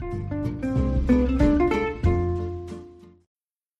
Thank you.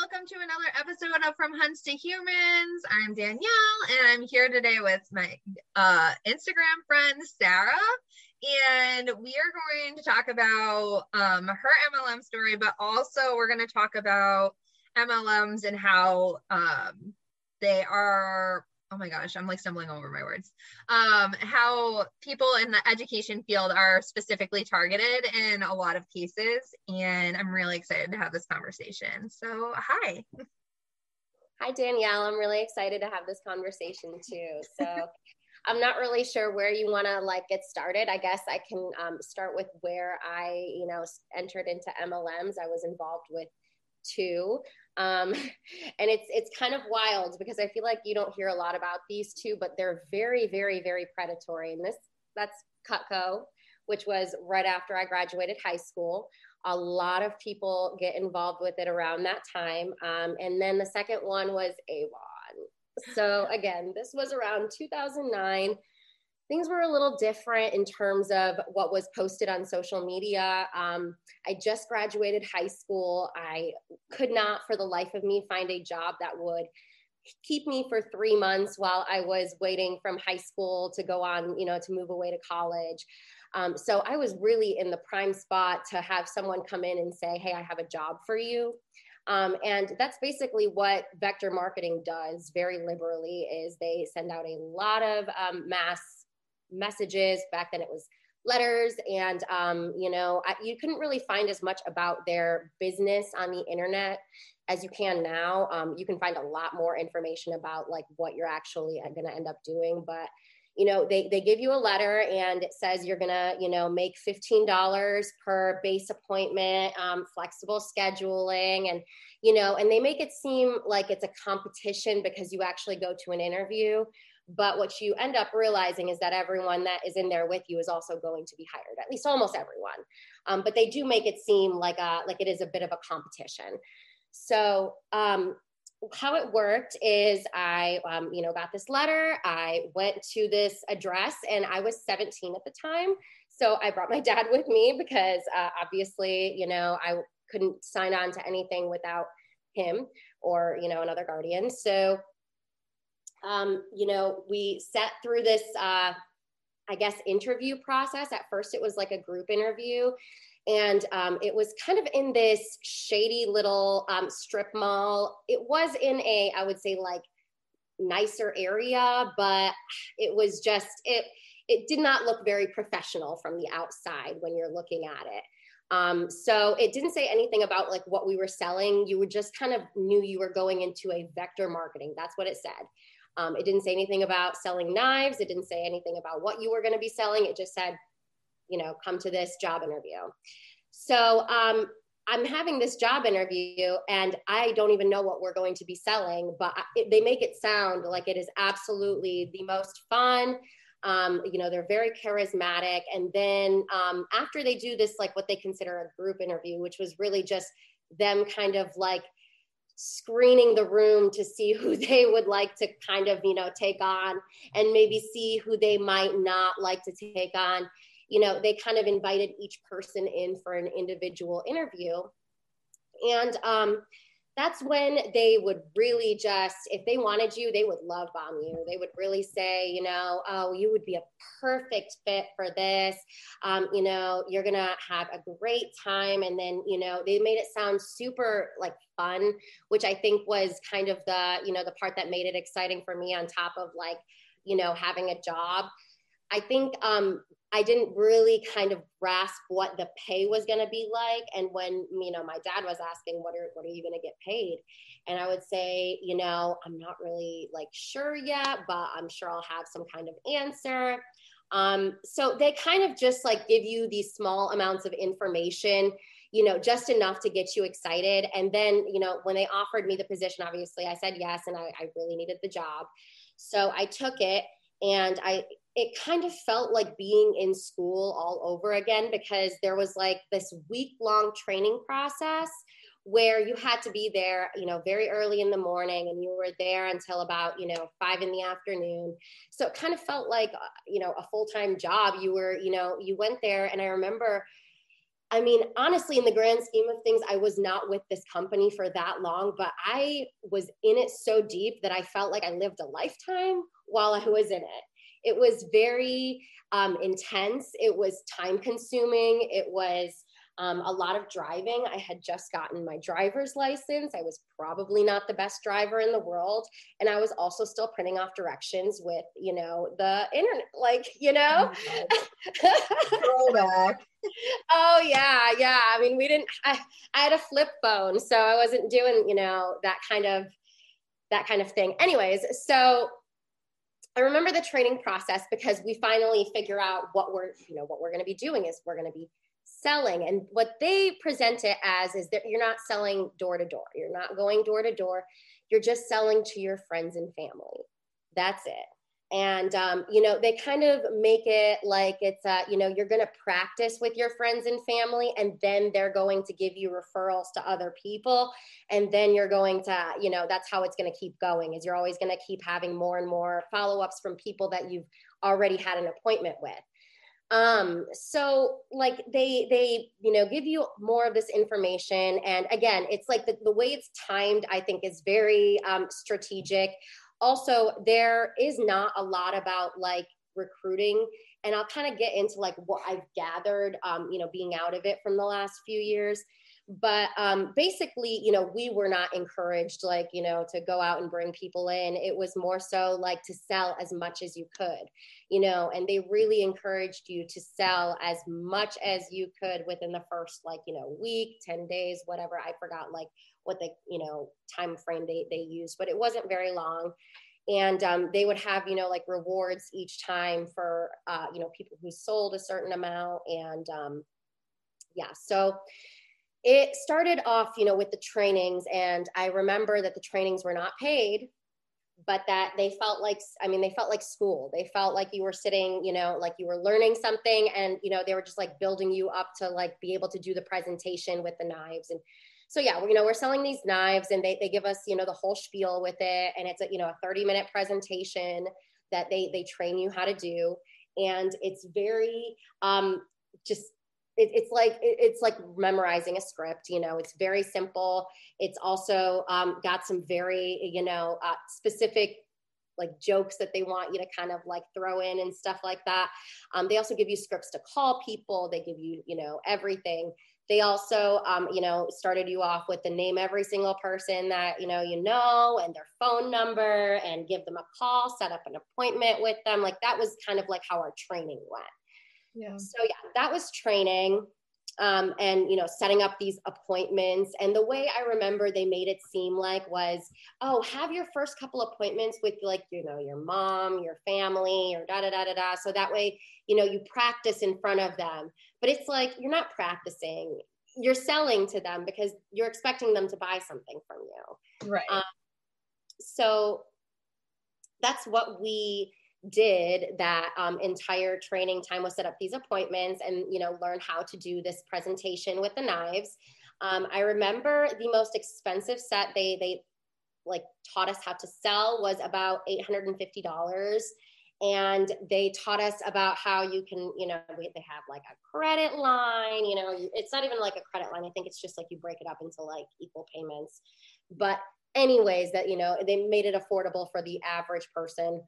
Welcome to another episode of From Huns to Humans. I'm Danielle, and I'm here today with my uh, Instagram friend, Sarah. And we are going to talk about um, her MLM story, but also we're going to talk about MLMs and how um, they are oh my gosh, I'm like stumbling over my words. Um, how people in the education field are specifically targeted in a lot of cases. And I'm really excited to have this conversation. So, hi. Hi, Danielle. I'm really excited to have this conversation too. So, I'm not really sure where you want to like get started. I guess I can um, start with where I, you know, entered into MLMs. I was involved with two. Um, and it's it's kind of wild because I feel like you don't hear a lot about these two, but they're very, very, very predatory. And this that's Cutco, which was right after I graduated high school. A lot of people get involved with it around that time. Um, and then the second one was Avon. So again, this was around 2009 things were a little different in terms of what was posted on social media. Um, I just graduated high school. I could not, for the life of me, find a job that would keep me for three months while I was waiting from high school to go on, you know, to move away to college. Um, so I was really in the prime spot to have someone come in and say, Hey, I have a job for you. Um, and that's basically what vector marketing does very liberally is they send out a lot of um, mass messages. Back then it was letters and um, you know I, you couldn't really find as much about their business on the internet as you can now um, you can find a lot more information about like what you're actually going to end up doing but you know they, they give you a letter and it says you're going to you know make $15 per base appointment um, flexible scheduling and you know and they make it seem like it's a competition because you actually go to an interview but what you end up realizing is that everyone that is in there with you is also going to be hired, at least almost everyone. Um, but they do make it seem like a like it is a bit of a competition. So um, how it worked is I, um, you know, got this letter. I went to this address, and I was 17 at the time. So I brought my dad with me because uh, obviously, you know, I couldn't sign on to anything without him or you know another guardian. So um, you know, we sat through this, uh, I guess, interview process. At first, it was like a group interview. And um, it was kind of in this shady little um, strip mall. It was in a, I would say, like nicer area, but it was just, it, it did not look very professional from the outside when you're looking at it. Um, so it didn't say anything about like what we were selling. You would just kind of knew you were going into a vector marketing. That's what it said. Um, it didn't say anything about selling knives. It didn't say anything about what you were going to be selling. It just said, you know, come to this job interview. So um, I'm having this job interview and I don't even know what we're going to be selling, but it, they make it sound like it is absolutely the most fun. Um, you know, they're very charismatic. And then um, after they do this, like what they consider a group interview, which was really just them kind of like screening the room to see who they would like to kind of you know take on and maybe see who they might not like to take on. You know they kind of invited each person in for an individual interview. And um, that's when they would really just, if they wanted you, they would love bomb you. They would really say, you know, oh, you would be a perfect fit for this. Um, you know, you're going to have a great time. And then, you know, they made it sound super like fun, which I think was kind of the, you know, the part that made it exciting for me on top of like, you know, having a job. I think um, I didn't really kind of grasp what the pay was going to be like. And when, you know, my dad was asking, what are, what are you going to get paid? And I would say, you know, I'm not really like sure yet, but I'm sure I'll have some kind of answer. Um, so they kind of just like give you these small amounts of information, you know, just enough to get you excited. And then, you know, when they offered me the position, obviously I said yes, and I, I really needed the job. So I took it and I it kind of felt like being in school all over again because there was like this week long training process where you had to be there, you know, very early in the morning and you were there until about, you know, five in the afternoon. So it kind of felt like, uh, you know, a full time job. You were, you know, you went there. And I remember, I mean, honestly, in the grand scheme of things, I was not with this company for that long, but I was in it so deep that I felt like I lived a lifetime while I was in it. It was very um, intense. It was time consuming. It was um, a lot of driving. I had just gotten my driver's license. I was probably not the best driver in the world. And I was also still printing off directions with, you know, the internet, like, you know? Oh oh, yeah. Yeah. I mean, we didn't, I, I had a flip phone. So I wasn't doing, you know, that kind of, that kind of thing. Anyways, so I remember the training process because we finally figure out what we're, you know, what we're going to be doing is we're going to be selling. And what they present it as is that you're not selling door to door. You're not going door to door. You're just selling to your friends and family. That's it and um, you know they kind of make it like it's uh, you know you're going to practice with your friends and family and then they're going to give you referrals to other people and then you're going to you know that's how it's going to keep going is you're always going to keep having more and more follow-ups from people that you've already had an appointment with. Um so like they they you know give you more of this information and again it's like the, the way it's timed i think is very um strategic also there is not a lot about like recruiting and i'll kind of get into like what i've gathered um, you know being out of it from the last few years. But um, basically you know we were not encouraged like you know to go out and bring people in. It was more so like to sell as much as you could you know and they really encouraged you to sell as much as you could within the first like you know week 10 days whatever i forgot like what the you know time frame they they used but it wasn't very long. And um, they would have you know like rewards each time for uh, you know people who sold a certain amount and um, yeah so it started off you know with the trainings and i remember that the trainings were not paid but that they felt like i mean they felt like school. They felt like you were sitting you know like you were learning something and you know they were just like building you up to like be able to do the presentation with the knives and so yeah, you know, we're selling these knives and they, they give us, you know, the whole spiel with it. And it's a, you know, a 30 minute presentation that they, they train you how to do. And it's very, um, just, it, it's like, it, it's like memorizing a script, you know, it's very simple. It's also um, got some very, you know, uh, specific like jokes that they want you to kind of like throw in and stuff like that. Um, they also give you scripts to call people. They give you, you know, everything. They also, um, you know, started you off with the name every single person that you know you know and their phone number and give them a call, set up an appointment with them. Like that was kind of like how our training went. Yeah. So yeah, that was training. Um, and you know setting up these appointments and the way i remember they made it seem like was oh have your first couple appointments with like you know your mom your family or da da da da da so that way you know you practice in front of them but it's like you're not practicing you're selling to them because you're expecting them to buy something from you. Right. Um, so that's what we did that um, entire training time was set up these appointments and you know learn how to do this presentation with the knives. Um, i remember the most expensive set they they like taught us how to sell was about $850 and they taught us about how you can you know they have like a credit line you know it's not even like a credit line. I think it's just like you break it up into like equal payments. But anyways that you know they made it affordable for the average person.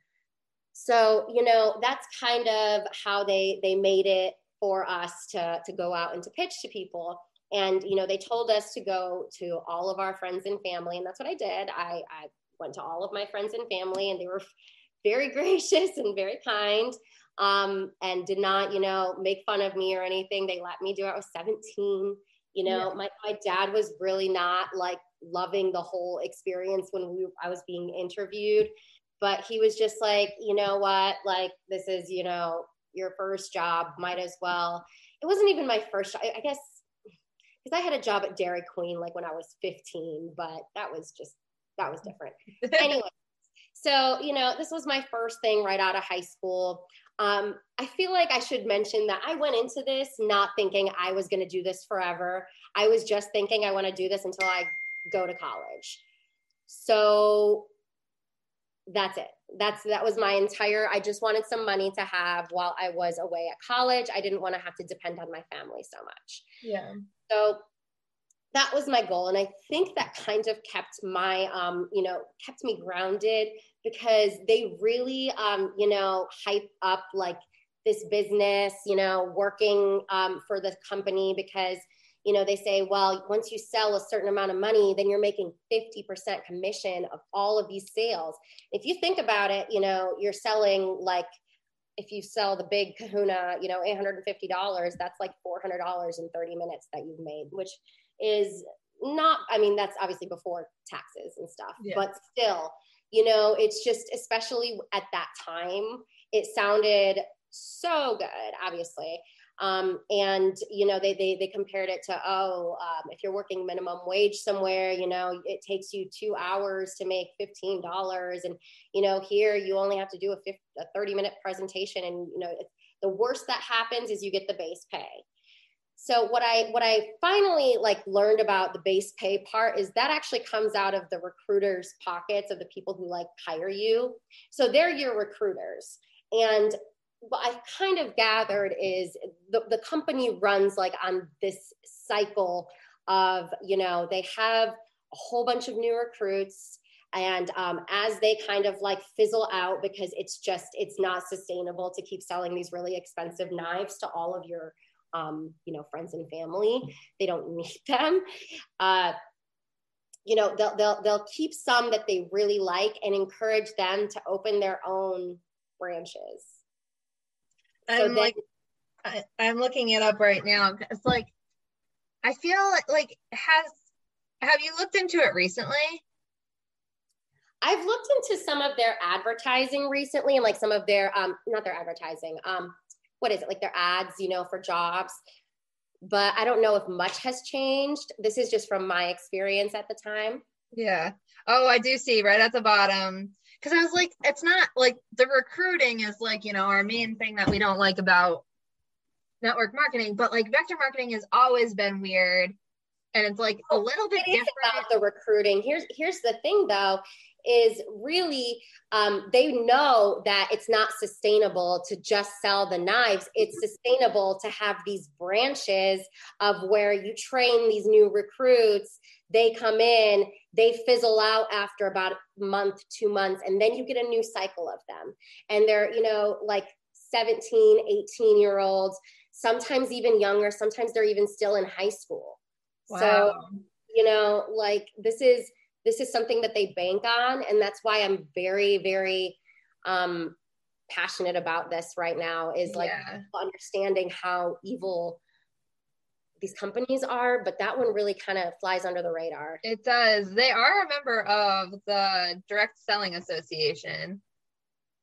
So you know that's kind of how they they made it for us to to go out and to pitch to people. And you know they told us to go to all of our friends and family and that's what i did. I i went to all of my friends and family and they were very gracious and very kind um, and did not you know make fun of me or anything. They let me do it. I was 17 you know yeah. my, my dad was really not like loving the whole experience when we i was being interviewed but he was just like you know what? Like this is you know your first job might as well. It wasn't even my first i, I guess because i had a job at dairy queen like when i was 15 but that was just that was different. Anyway so you know this was my first thing right out of high school um, I feel like I should mention that I went into this not thinking I was going to do this forever. I was just thinking I want to do this until I go to college. So that's it. That's that was my entire I just wanted some money to have while I was away at college. I didn't want to have to depend on my family so much. Yeah. So that was my goal and i think that kind of kept my um, you know kept me grounded because they really um, you know hype up like this business you know working um, for the company because you know they say well once you sell a certain amount of money then you're making 50% commission of all of these sales if you think about it you know you're selling like if you sell the big kahuna you know $850 that's like $400 in 30 minutes that you've made which is not i mean that's obviously before taxes and stuff yeah. but still you know it's just especially at that time it sounded so good obviously. Um, and you know they, they they compared it to oh um, if you're working minimum wage somewhere you know it takes you two hours to make $15 and you know here you only have to do a, 50, a 30 minute presentation. And you know the worst that happens is you get the base pay so what i what i finally like learned about the base pay part is that actually comes out of the recruiters pockets of the people who like hire you. So they're your recruiters. And what i've kind of gathered is the, the company runs like on this cycle of you know they have a whole bunch of new recruits and um, as they kind of like fizzle out because it's just it's not sustainable to keep selling these really expensive knives to all of your um, you know, friends and family. They don't need them. Uh, you know, they'll, they'll, they'll keep some that they really like and encourage them to open their own branches. I'm so like, I, I'm looking it up right now. It's like, I feel like has, have you looked into it recently? I've looked into some of their advertising recently and like some of their um not their advertising um what is it like their ads you know for jobs. But i don't know if much has changed. This is just from my experience at the time. Yeah. Oh i do see right at the bottom. Because i was like it's not like the recruiting is like you know our main thing that we don't like about network marketing but like vector marketing has always been weird. And it's like a little bit it different about the recruiting. Here's here's the thing though is really um, they know that it's not sustainable to just sell the knives. It's sustainable to have these branches of where you train these new recruits. They come in, they fizzle out after about a month, two months, and then you get a new cycle of them. And they're, you know, like 17, 18 year olds, sometimes even younger, sometimes they're even still in high school. Wow. So, you know, like this is this is something that they bank on and that's why i'm very very um passionate about this right now is like yeah. understanding how evil these companies are but that one really kind of flies under the radar. It does. They are a member of the direct selling association.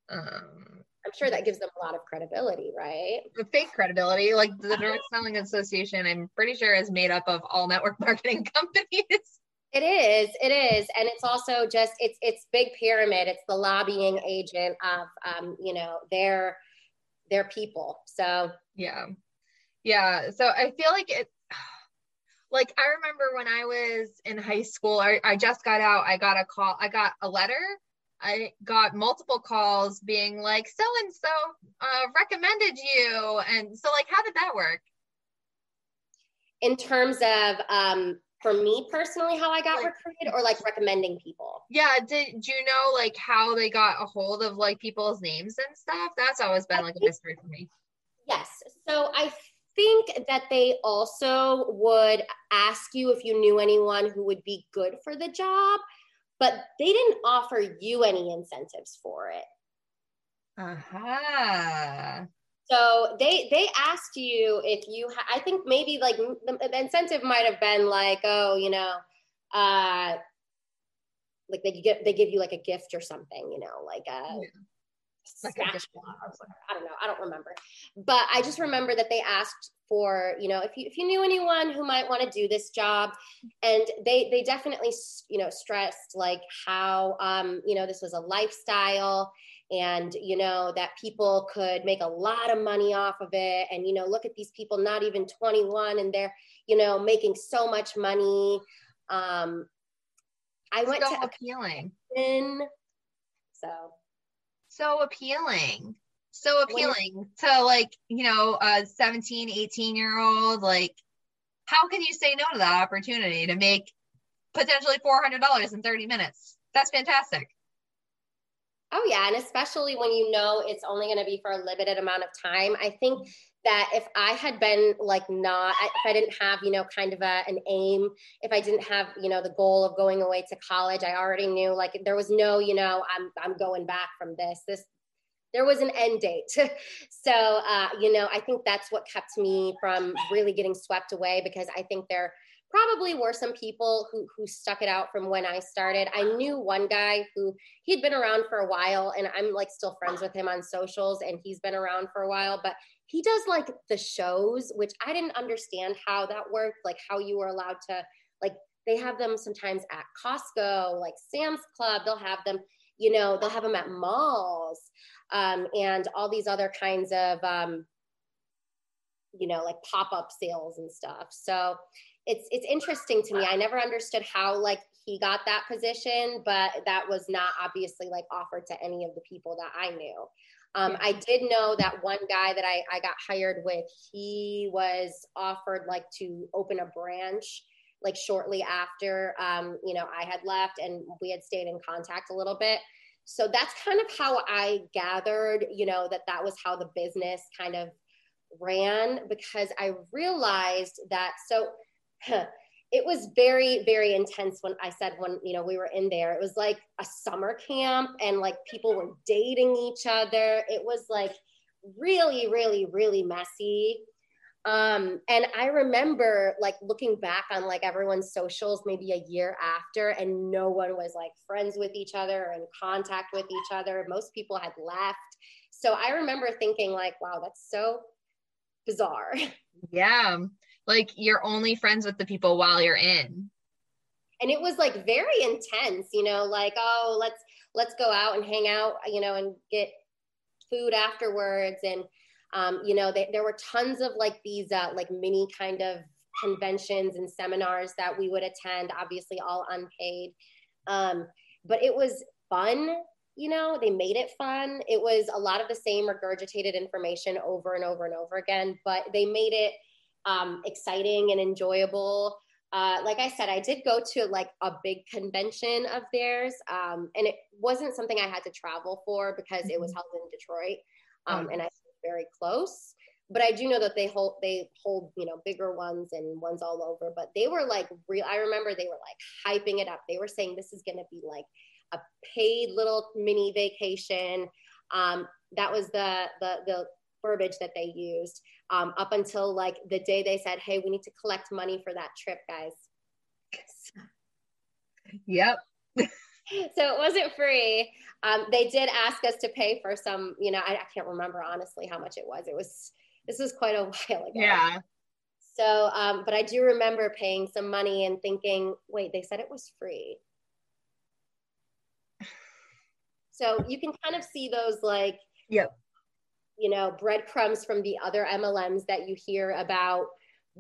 Um i'm sure that gives them a lot of credibility right? The fake credibility like the direct selling association i'm pretty sure is made up of all network marketing companies it is, it is, and it's also just it's it's big pyramid. It's the lobbying agent of um, you know their their people. So yeah, yeah. So I feel like it. Like I remember when I was in high school, I, I just got out. I got a call. I got a letter. I got multiple calls being like, so and so recommended you, and so like, how did that work? In terms of um, for me personally how I got Like- recruited or like recommending people? Yeah, did do you know like how they got a hold of like people's names and stuff? That's always been like a mystery for me. Yes. So I think that they also would ask you if you knew anyone who would be good for the job, but they didn't offer you any incentives for it. Uh-huh. So they they asked you if you ha- I think maybe like the, the incentive might have been like oh you know uh like they give they give you like a gift or something you know like a Yeah. Like a gift. I don't know I don't remember but I just remember that they asked for you know if you if you knew anyone who might want to do this job and they they definitely you know stressed like how um you know this was a lifestyle and you know that people could make a lot of money off of it and you know look at these people not even 21 and they're you know making so much money um i went so to appealing. Upton, so So appealing. So appealing to like, you know, a 17, 18 year old. Like, how can you say no to that opportunity to make potentially $400 in 30 minutes? That's fantastic. Oh yeah, and especially when you know it's only going to be for a limited amount of time. I think that if I had been like not, if I didn't have you know kind of a, an aim, if I didn't have you know the goal of going away to college, I already knew like there was no you know I'm I'm going back from this. This there was an end date. so uh, you know I think that's what kept me from really getting swept away because I think there probably were some people who who stuck it out from when I started. I knew one guy who he'd been around for a while and I'm like still friends with him on socials and he's been around for a while, but he does like the shows, which I didn't understand how that worked, like how you were allowed to like they have them sometimes at Costco, like Sam's Club, they'll have them, you know, they'll have them at malls um, and all these other kinds of um, you know, like pop-up sales and stuff. So it's it's interesting to me. I never understood how like he got that position, but that was not obviously like offered to any of the people that I knew. Um, I did know that one guy that I, I got hired with, he was offered like to open a branch like shortly after um, you know I had left and we had stayed in contact a little bit. So that's kind of how I gathered, you know, that that was how the business kind of ran because I realized that so it was very very intense when I said when you know we were in there. It was like a summer camp and like people were dating each other. It was like really really really messy. Um and I remember like looking back on like everyone's socials maybe a year after and no one was like friends with each other or in contact with each other. Most people had left. So I remember thinking like wow that's so bizarre. Yeah. Like you're only friends with the people while you're in. and it was like very intense you know like oh let's let's go out and hang out you know and get food afterwards. And um, you know they, there were tons of like these uh, like mini kind of conventions and seminars that we would attend obviously all unpaid. Um, but it was fun you know they made it fun. It was a lot of the same regurgitated information over and over and over again but they made it um, exciting and enjoyable uh, like I said, I did go to like a big convention of theirs, um, and it wasn't something I had to travel for because it was held in Detroit, um, Oh. and I was very close. But I do know that they hold they hold you know bigger ones and ones all over. But they were like real. I remember they were like hyping it up. They were saying this is going to be like a paid little mini vacation. Um, that was the the the verbiage that they used um, up until like the day they said, "Hey, we need to collect money for that trip, guys." Yep. so it wasn't free. Um, they did ask us to pay for some. You know, I, I can't remember honestly how much it was. It was this was quite a while ago. Yeah. So, um, but I do remember paying some money and thinking, wait, they said it was free. So you can kind of see those like, Yep. You know, breadcrumbs from the other MLMs that you hear about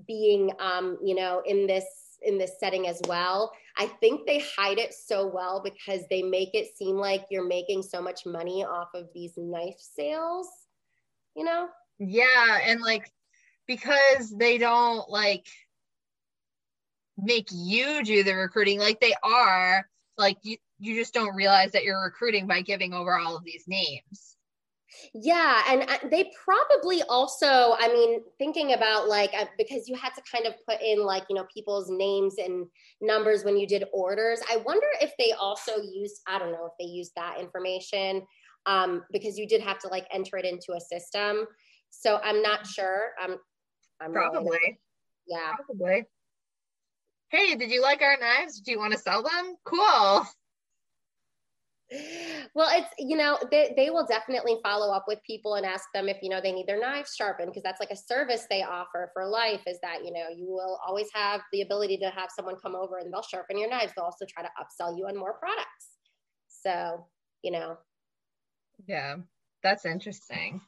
being, um, you know, in this in this setting as well. I think they hide it so well because they make it seem like you're making so much money off of these knife sales. You know? Yeah. And like, because they don't like, make you do the recruiting like they are like you, you just don't realize that you're recruiting by giving over all of these names yeah, and uh, they probably also, I mean, thinking about like uh, because you had to kind of put in like you know people's names and numbers when you did orders. I wonder if they also used, I don't know, if they used that information um, because you did have to like enter it into a system. So I'm not sure. I'm, I'm probably. Really, yeah, probably. Hey, did you like our knives? Do you want to sell them? Cool well it's you know they, they will definitely follow up with people and ask them if you know they need their knives sharpened because that's like a service they offer for life is that you know you will always have the ability to have someone come over and they'll sharpen your knives. They'll also try to upsell you on more products. So you know. Yeah that's interesting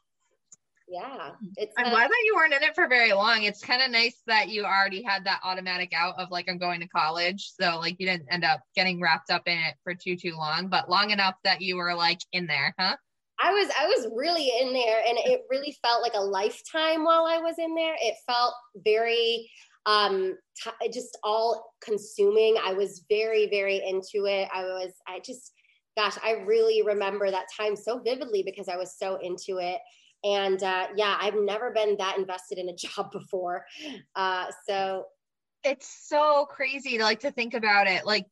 yeah it's i'm glad that you weren't in it for very long. It's kind of nice that you already had that automatic out of like i'm going to college so like you didn't end up getting wrapped up in it for too too long but long enough that you were like in there huh? I was i was really in there and it really felt like a lifetime while i was in there. It felt very um t- just all consuming. I was very very into it. I was i just gosh i really remember that time so vividly because i was so into it and uh, yeah, I've never been that invested in a job before. Uh, so it's so crazy to like to think about it. Like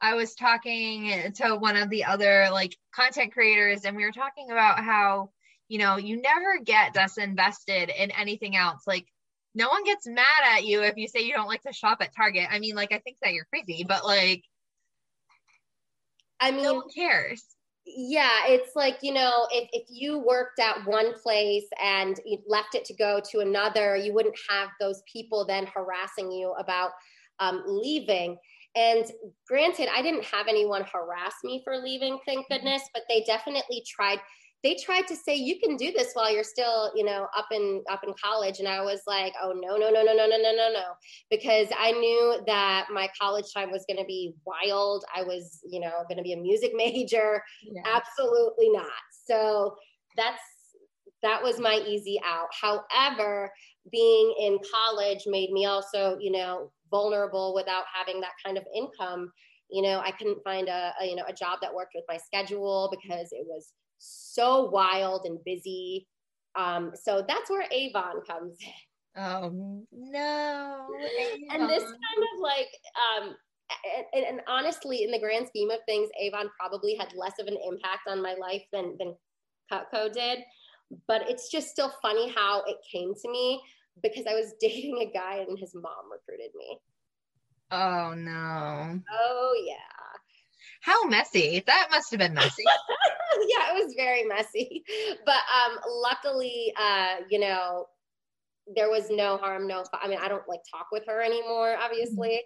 I was talking to one of the other like content creators, and we were talking about how you know you never get this invested in anything else. Like no one gets mad at you if you say you don't like to shop at Target. I mean, like I think that you're crazy, but like I mean, no one cares yeah it's like you know if, if you worked at one place and you left it to go to another you wouldn't have those people then harassing you about um, leaving. And granted i didn't have anyone harass me for leaving thank goodness but they definitely tried they tried to say you can do this while you're still you know up in up in college. And i was like oh no no no no no no no no no. Because i knew that my college time was going to be wild. I was you know going to be a music major. Yeah. absolutely not. So that's that was my easy out. However being in college made me also you know vulnerable without having that kind of income. You know i couldn't find a, a you know a job that worked with my schedule because it was so wild and busy. Um, so that's where Avon comes in. Oh no. Avon. And this kind of like um and, and, honestly, in the grand scheme of things, Avon probably had less of an impact on my life than than Cutco did. But it's just still funny how it came to me because I was dating a guy and his mom recruited me. Oh no. Oh yeah. How messy. That must have been messy. yeah, it was very messy. But um luckily uh, you know, there was no harm, no I mean, I don't like talk with her anymore, obviously.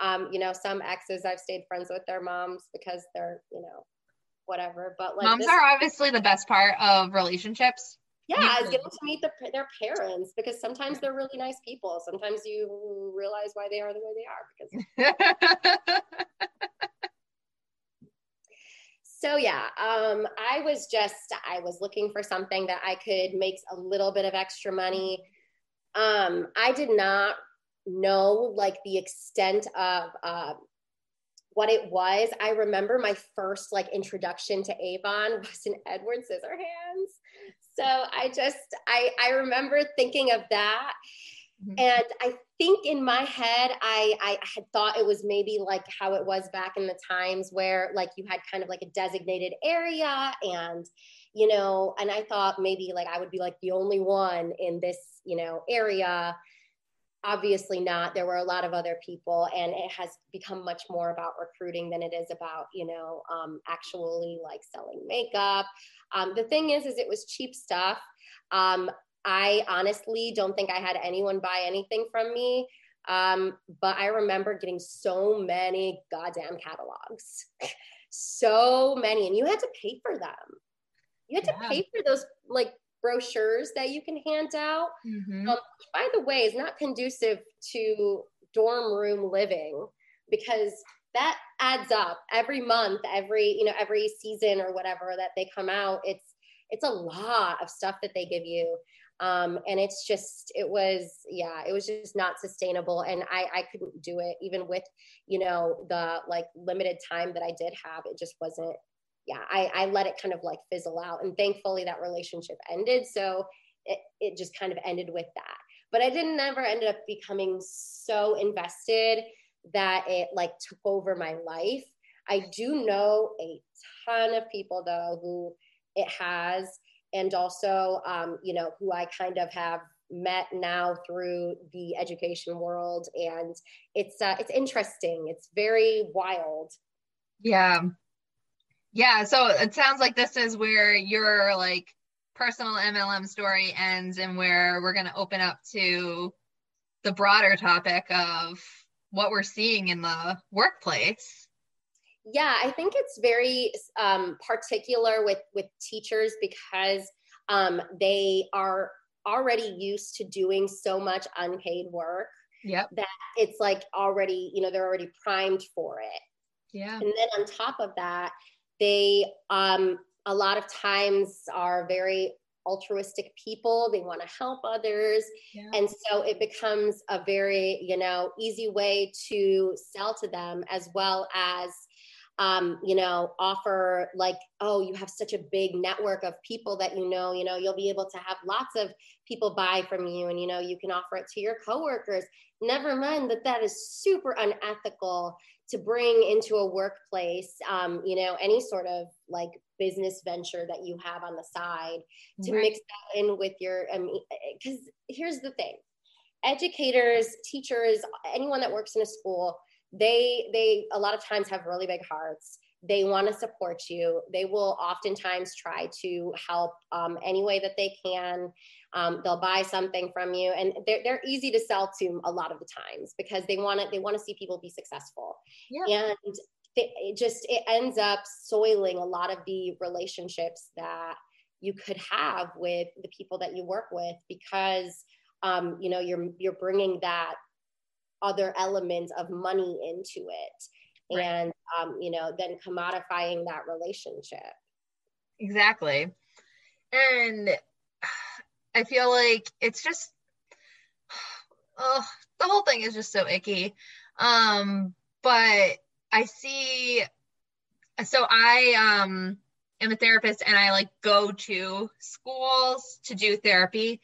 Mm-hmm. Um, you know, some exes I've stayed friends with their moms because they're, you know, whatever. But like moms this, are obviously the best part of relationships. Yeah, is getting to meet the, their parents because sometimes they're really nice people. Sometimes you realize why they are the way they are because so yeah um, i was just i was looking for something that i could make a little bit of extra money. Um, i did not know like the extent of uh, what it was. I remember my first like introduction to avon was in edward scissorhands. So i just i i remember thinking of that Mm-hmm. And I think in my head, I, I had thought it was maybe like how it was back in the times where like you had kind of like a designated area and, you know, and I thought maybe like I would be like the only one in this, you know, area. Obviously not. There were a lot of other people, and it has become much more about recruiting than it is about, you know, um, actually like selling makeup. Um, the thing is, is it was cheap stuff. Um, I honestly don't think I had anyone buy anything from me. Um, but I remember getting so many goddamn catalogs, so many, and you had to pay for them. You had yeah. to pay for those like brochures that you can hand out. Mm-hmm. Um, by the way, is not conducive to dorm room living because that adds up every month, every you know every season or whatever that they come out. It's it's a lot of stuff that they give you. Um, and it's just it was yeah it was just not sustainable. And i i couldn't do it even with you know the like limited time that i did have it just wasn't yeah i i let it kind of like fizzle out. And thankfully that relationship ended. So it, it just kind of ended with that. But i didn't ever ended up becoming so invested that it like took over my life. I do know a ton of people though who it has and also um, you know who i kind of have met now through the education world. And it's uh, it's interesting. It's very wild. Yeah. Yeah. So it sounds like this is where your like personal mlm story ends and where we're going to open up to the broader topic of what we're seeing in the workplace yeah i think it's very um, particular with with teachers because um, they are already used to doing so much unpaid work yep. that it's like already you know they're already primed for it yeah and then on top of that they um, a lot of times are very altruistic people they want to help others yeah. and so it becomes a very you know easy way to sell to them as well as um, you know, offer like, oh, you have such a big network of people that you know, you know, you'll be able to have lots of people buy from you and, you know, you can offer it to your coworkers. Never mind that that is super unethical to bring into a workplace, um, you know, any sort of like business venture that you have on the side to right. mix that in with your, because um, eh, here's the thing educators, teachers, anyone that works in a school, they they a lot of times have really big hearts. They want to support you. They will oftentimes try to help um, any way that they can. Um, they'll buy something from you. And they're, they're easy to sell to a lot of the times because they want to they want to see people be successful. Yeah. and it just it ends up soiling a lot of the relationships that you could have with the people that you work with because um, you know you're you're bringing that other elements of money into it right. and um, you know then commodifying that relationship. Exactly. And i feel like it's just oh the whole thing is just so icky. Um but i see so i um am a therapist and i like go to schools to do therapy.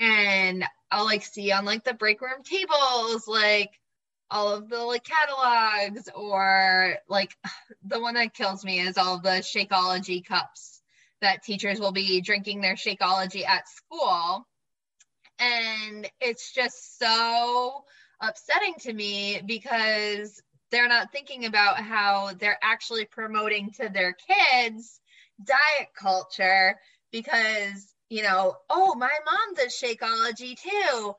And I'll like see on like the break room tables, like all of the like catalogs or like the one that kills me is all the Shakeology cups that teachers will be drinking their Shakeology at school. And it's just so upsetting to me because they're not thinking about how they're actually promoting to their kids diet culture because you know, oh, my mom does Shakeology too.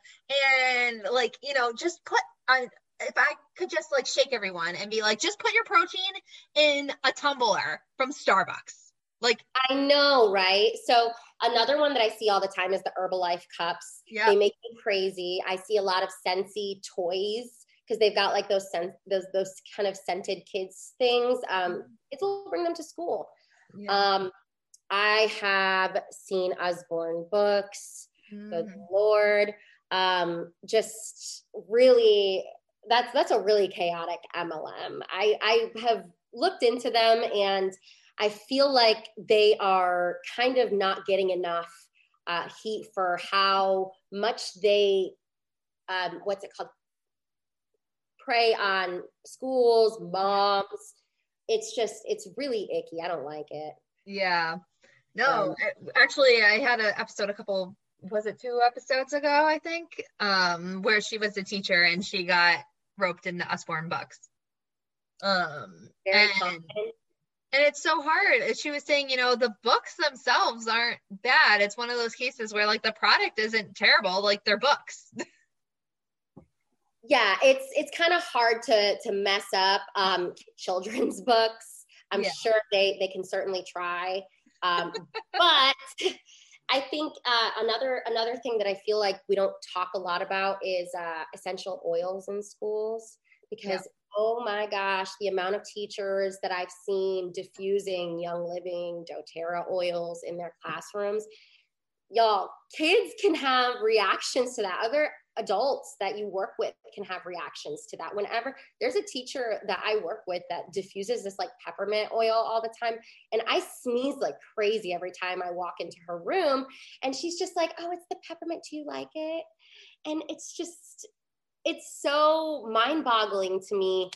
And like, you know, just put I if I could just like shake everyone and be like, just put your protein in a tumbler from Starbucks. Like I know, right? So another one that I see all the time is the Herbalife cups. Yeah. They make me crazy. I see a lot of Scentsy toys because they've got like those scent those those kind of scented kids things. Um, mm-hmm. kids will bring them to school. Yeah. Um, I have seen Usborne books, mm. good Lord. Um, just really that's that's a really chaotic MLM. I, I have looked into them and I feel like they are kind of not getting enough uh, heat for how much they um, what's it called prey on schools, moms. It's just it's really icky. I don't like it. Yeah. No, um, actually, I had an episode a couple, was it two episodes ago, I think, um, where she was a teacher and she got roped into Usborne books. Um, and, and it's so hard. She was saying, you know, the books themselves aren't bad. It's one of those cases where like the product isn't terrible, like they're books. yeah, it's it's kind of hard to to mess up um, children's books. I'm yeah. sure they they can certainly try. Um, but I think uh, another another thing that I feel like we don't talk a lot about is uh, essential oils in schools because yeah. oh my gosh, the amount of teachers that I've seen diffusing Young Living, DoTerra oils in their classrooms, y'all, kids can have reactions to that. Other adults that you work with can have reactions to that. Whenever there's a teacher that I work with that diffuses this like peppermint oil all the time, and I sneeze like crazy every time I walk into her room, and she's just like, "Oh, it's the peppermint. Do you like it?" And it's just, it's so mind-boggling to me.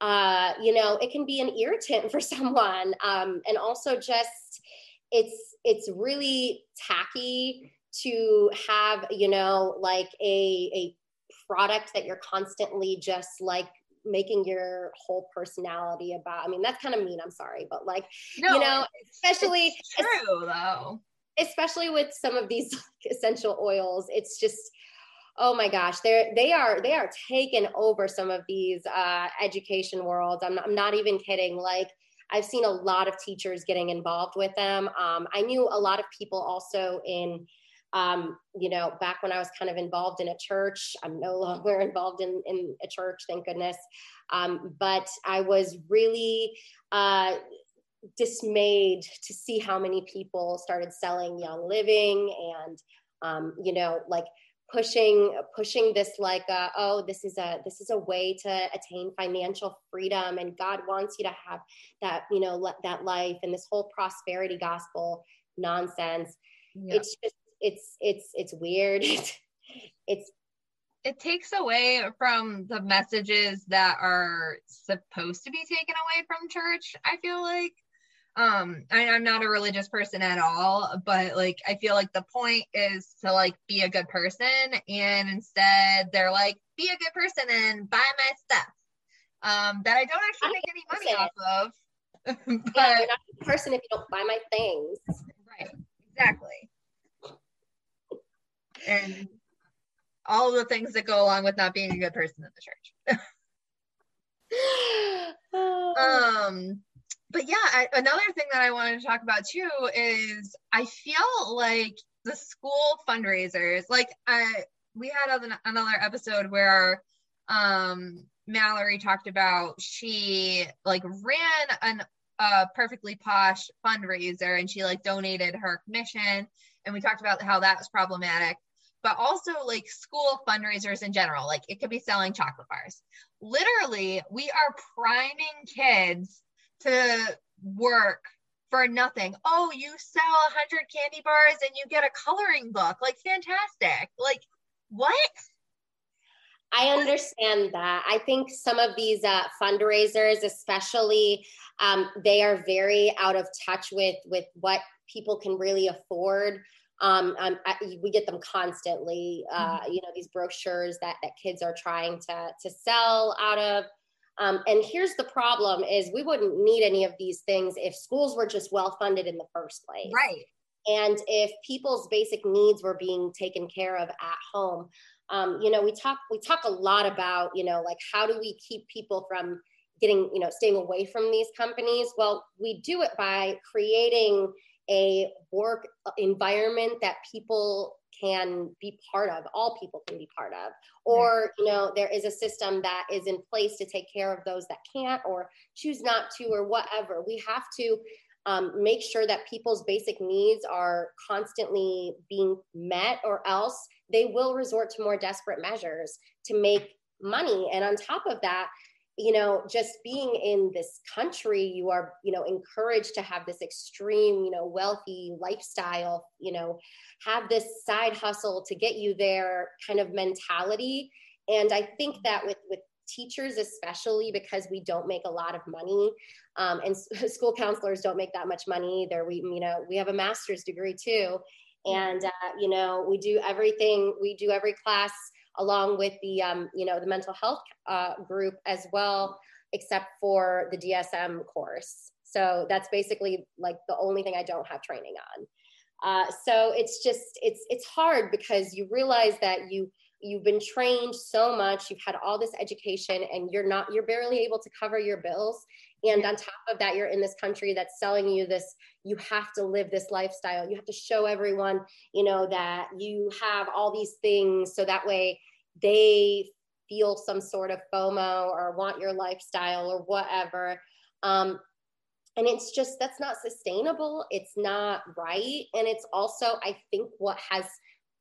Uh, you know, it can be an irritant for someone, um, and also just it's it's really tacky to have you know like a a product that you're constantly just like making your whole personality about. I mean that's kind of mean i'm sorry but like no, you know especially true though. especially with some of these essential oils it's just oh my gosh they're they are they are taking over some of these uh, education worlds. I'm not, I'm not even kidding. Like i've seen a lot of teachers getting involved with them. Um, i knew a lot of people also in um, you know, back when I was kind of involved in a church, I'm no longer involved in, in a church, thank goodness. Um, but I was really uh, dismayed to see how many people started selling Young Living and, um, you know, like pushing pushing this like uh, oh this is a this is a way to attain financial freedom and god wants you to have that you know that life and this whole prosperity gospel nonsense it's just it's it's it's weird. it's it takes away from the messages that are supposed to be taken away from church i feel like. Um I, i'm not a religious person at all but like i feel like the point is to like be a good person and instead they're like be a good person and buy my stuff um that i don't actually make any money off of but yeah, you're not a person if you don't buy my things. Right exactly and all the things that go along with not being a good person in the church. um, but yeah, I, another thing that I wanted to talk about too is I feel like the school fundraisers, like I, we had another episode where um, Mallory talked about she like ran an a perfectly posh fundraiser and she like donated her commission and we talked about how that was problematic but also like school fundraisers in general. Like it could be selling chocolate bars. Literally, we are priming kids to work for nothing. Oh, you sell a hundred candy bars and you get a coloring book. Like fantastic. Like what? I understand that. I think some of these uh, fundraisers, especially, um, they are very out of touch with with what people can really afford um, um, I, we get them constantly. Uh, mm-hmm. You know, these brochures that that kids are trying to to sell out of. Um, and here's the problem: is we wouldn't need any of these things if schools were just well funded in the first place, right? And if people's basic needs were being taken care of at home. Um, you know, we talk we talk a lot about you know like how do we keep people from getting you know staying away from these companies well we do it by creating a work environment that people can be part of all people can be part of. Or you know there is a system that is in place to take care of those that can't or choose not to or whatever. We have to um, make sure that people's basic needs are constantly being met or else they will resort to more desperate measures to make money. And on top of that you know just being in this country you are you know encouraged to have this extreme you know wealthy lifestyle you know have this side hustle to get you there kind of mentality. And i think that with with teachers especially because we don't make a lot of money um, and school counselors don't make that much money either. We you know we have a master's degree too. And uh, you know we do everything we do every class along with the um, you know the mental health uh, group as well, except for the DSM course. So that's basically like the only thing I don't have training on. Uh, so it's just it's it's hard because you realize that you you've been trained so much you've had all this education and you're not you're barely able to cover your bills and on top of that you're in this country that's selling you this you have to live this lifestyle you have to show everyone you know that you have all these things so that way they feel some sort of FOMO or want your lifestyle or whatever. Um, and it's just that's not sustainable. It's not right. And it's also i think what has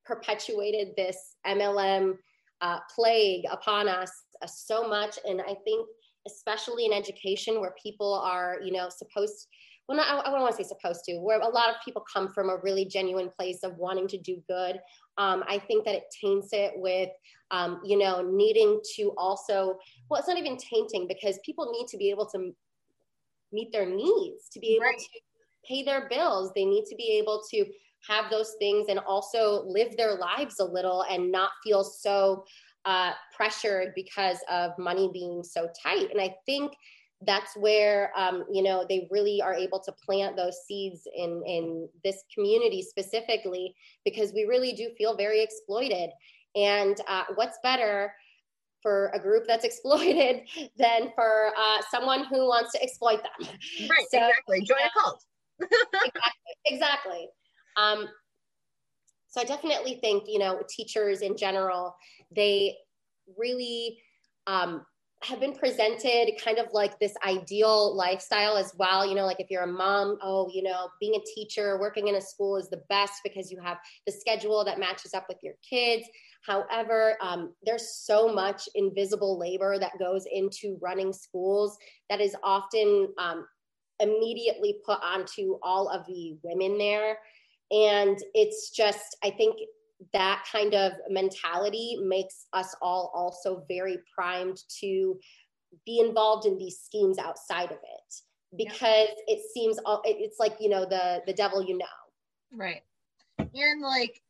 perpetuated this mlm uh, plague upon us uh, so much. And i think especially in education where people are you know supposed well not i, don't want to say supposed to where a lot of people come from a really genuine place of wanting to do good. Um, i think that it taints it with um, you know needing to also well it's not even tainting because people need to be able to meet their needs to be able right. to pay their bills. They need to be able to have those things and also live their lives a little and not feel so uh, pressured because of money being so tight. And i think that's where um, you know they really are able to plant those seeds in in this community specifically because we really do feel very exploited. And uh, what's better for a group that's exploited than for uh, someone who wants to exploit them? Right so, exactly. Join a cult. exactly, exactly. Um, so i definitely think you know teachers in general they really um, have been presented kind of like this ideal lifestyle as well. You know, like if you're a mom, oh, you know, being a teacher, working in a school is the best because you have the schedule that matches up with your kids. However, um, there's so much invisible labor that goes into running schools that is often um, immediately put onto all of the women there. And it's just, I think that kind of mentality makes us all also very primed to be involved in these schemes outside of it. Because yeah. it seems all it's like you know the the devil you know. Right. And like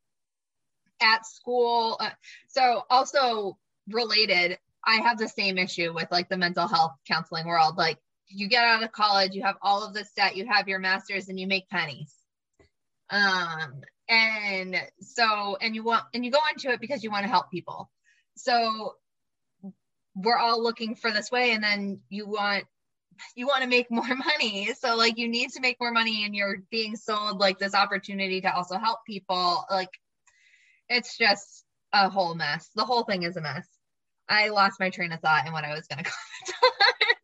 at school uh, so also related i have the same issue with like the mental health counseling world. Like you get out of college you have all of this debt you have your masters and you make pennies. Um and so and you want and you go into it because you want to help people. So we're all looking for this way and then you want you want to make more money. So like you need to make more money and you're being sold like this opportunity to also help people. Like it's just a whole mess. The whole thing is a mess. I lost my train of thought and what i was going to comment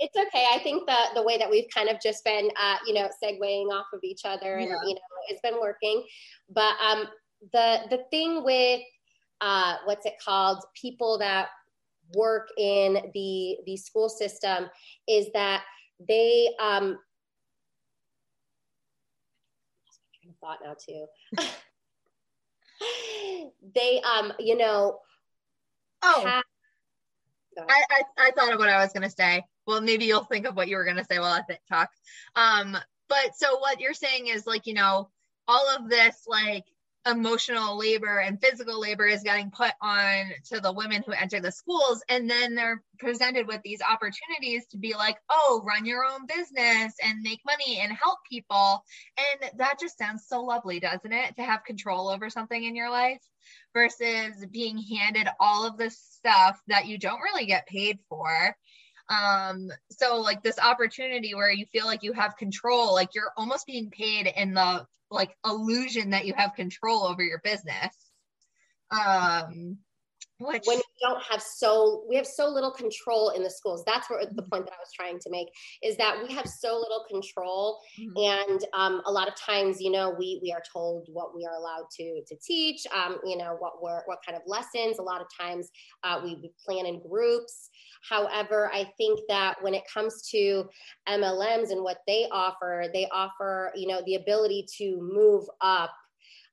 it's okay. I think the the way that we've kind of just been, uh, you know, segueing off of each other, and yeah. you know, it's been working. But um, the the thing with uh, what's it called? People that work in the the school system is that they um, thought now too. they um, you know, oh. Have, I, I, I thought of what I was going to say well maybe you'll think of what you were going to say while i talk. Um but so what you're saying is like you know all of this like emotional labor and physical labor is getting put on to the women who enter the schools and then they're presented with these opportunities to be like oh run your own business and make money and help people. And that just sounds so lovely doesn't it? To have control over something in your life versus being handed all of this stuff that you don't really get paid for um so like this opportunity where you feel like you have control like you're almost being paid in the like illusion that you have control over your business. Um which... when you don't have so we have so little control in the schools. That's where the point that i was trying to make is that we have so little control mm-hmm. and um, a lot of times you know we we are told what we are allowed to to teach um, you know what we're what kind of lessons. A lot of times uh, we, we plan in groups however i think that when it comes to mlms and what they offer they offer you know the ability to move up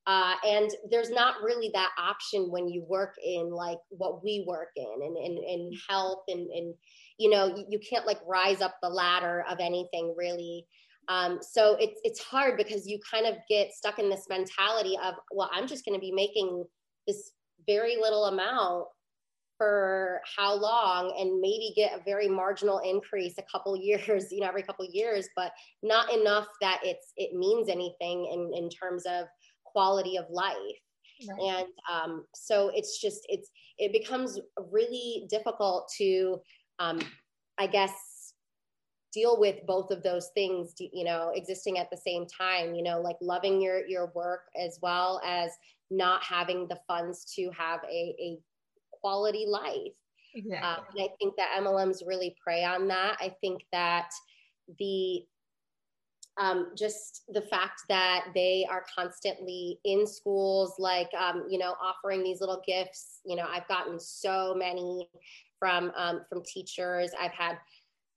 uh, and there's not really that option when you work in like what we work in and in, in, health and, and you know you, you, can't like rise up the ladder of anything really. Um, so it's it's hard because you kind of get stuck in this mentality of well i'm just going to be making this very little amount for how long and maybe get a very marginal increase a couple years you know every couple years but not enough that it's it means anything in in terms of quality of life right. and um, so it's just it's it becomes really difficult to um, i guess deal with both of those things you know existing at the same time you know like loving your your work as well as not having the funds to have a, a quality life exactly. Um, and i think that mlms really prey on that i think that the um, just the fact that they are constantly in schools, like, um, you know, offering these little gifts. You know, I've gotten so many from um, from teachers. I've had,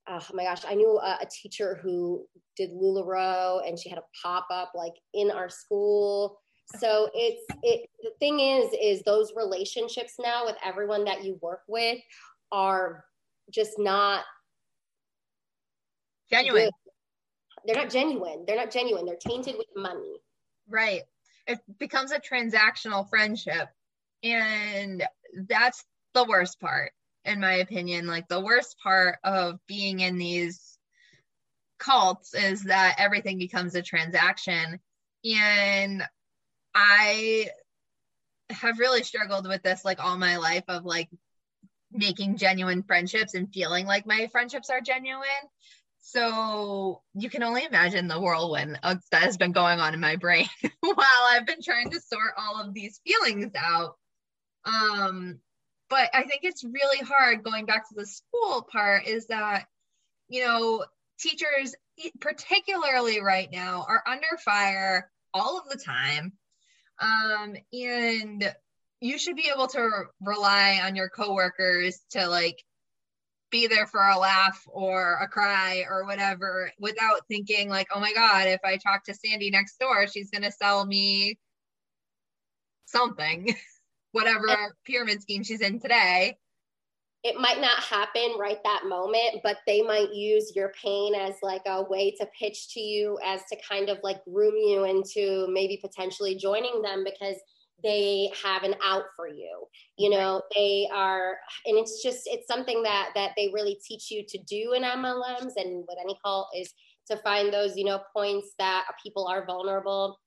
oh my gosh, I knew a, a teacher who did LuLaRoe, and she had a pop up like in our school. So it's it. The thing is, is those relationships now with everyone that you work with are just not genuine. Good they're not genuine. They're not genuine. They're tainted with money. Right. It becomes a transactional friendship. And that's the worst part, in my opinion. Like the worst part of being in these cults is that everything becomes a transaction. And I have really struggled with this like all my life of like making genuine friendships and feeling like my friendships are genuine so you can only imagine the whirlwind that has been going on in my brain while I've been trying to sort all of these feelings out. Um, but I think it's really hard going back to the school part is that, you know, teachers, particularly right now, are under fire all of the time. Um, and you should be able to rely on your coworkers to like be there for a laugh or a cry or whatever without thinking like oh my god if i talk to sandy next door she's going to sell me something. Whatever pyramid scheme she's in today it might not happen right that moment but they might use your pain as like a way to pitch to you as to kind of like groom you into maybe potentially joining them because they have an out for you. You know they are and it's just it's something that that they really teach you to do in mlms and with any call is to find those you know points that people are vulnerable.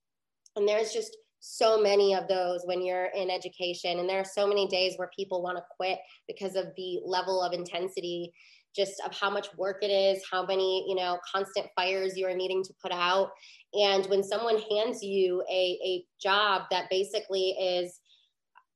And there's just so many of those when you're in education. And there are so many days where people want to quit because of the level of intensity just of how much work it is how many you know constant fires you are needing to put out. And when someone hands you a, a job that basically is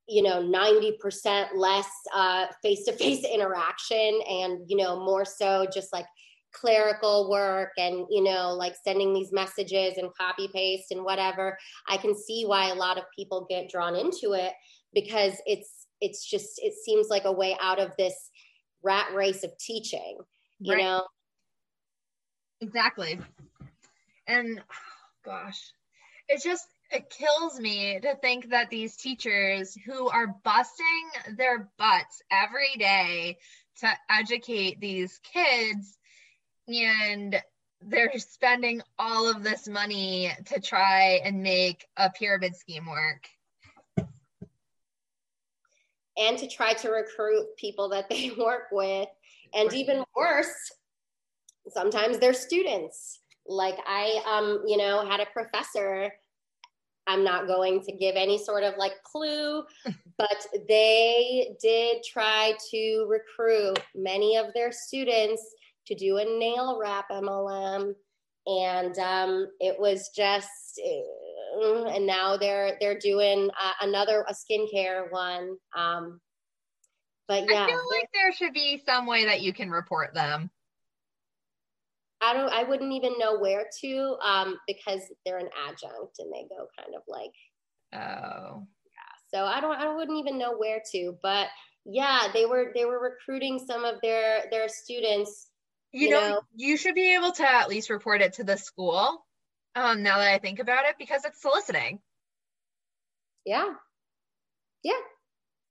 you know 90% less uh, face-to-face interaction and you know more so just like clerical work and you know like sending these messages and copy paste and whatever i can see why a lot of people get drawn into it because it's it's just it seems like a way out of this rat race of teaching you right. know exactly and gosh, it just it kills me to think that these teachers who are busting their butts every day to educate these kids and they're spending all of this money to try and make a pyramid scheme work. And to try to recruit people that they work with. And even worse sometimes they're students. Like I, um, you know, had a professor. I'm not going to give any sort of like clue, but they did try to recruit many of their students to do a nail wrap MLM, and um, it was just. Uh, and now they're they're doing uh, another a skincare one. Um, but yeah, I feel like there should be some way that you can report them. I don't I wouldn't even know where to um, because they're an adjunct and they go kind of like oh yeah so I don't I wouldn't even know where to but yeah they were they were recruiting some of their their students you, you know, know, you should be able to at least report it to the school um now that I think about it because it's soliciting. Yeah. Yeah.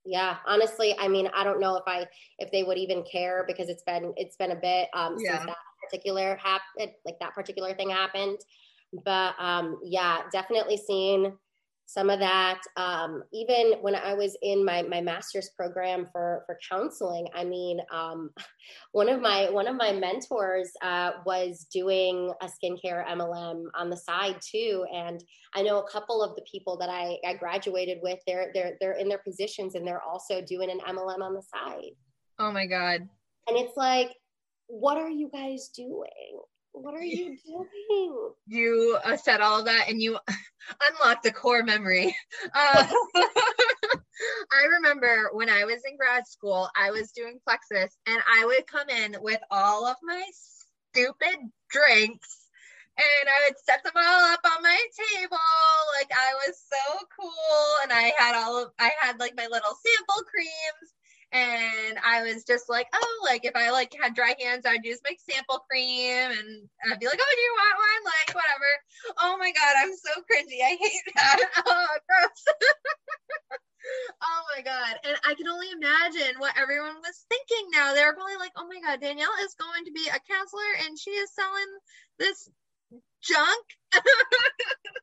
Yeah. Honestly i mean i don't know if i if they would even care because it's been it's been a bit um yeah. since that particular happened, like that particular thing happened. But um, yeah, definitely seen some of that. Um, even when I was in my my master's program for for counseling, I mean, um, one of my one of my mentors uh, was doing a skincare MLM on the side too, and I know a couple of the people that I, I graduated with. They're they're they're in their positions and they're also doing an MLM on the side. Oh my god! And it's like what are you guys doing? What are you doing? You uh, said all that and you unlocked a core memory. Uh, I remember when I was in grad school, I was doing Plexus and I would come in with all of my stupid drinks and I would set them all up on my table. Like I was so cool. And I had all of, I had like my little sample creams. And I was just like, oh, like if I like had dry hands, I'd use my sample cream and I'd be like, oh, do you want one? Like whatever. Oh my God, I'm so cringy. I hate that. Oh, gross. oh my God. And I can only imagine what everyone was thinking now. They're probably like, oh my God, Danielle is going to be a counselor and she is selling this junk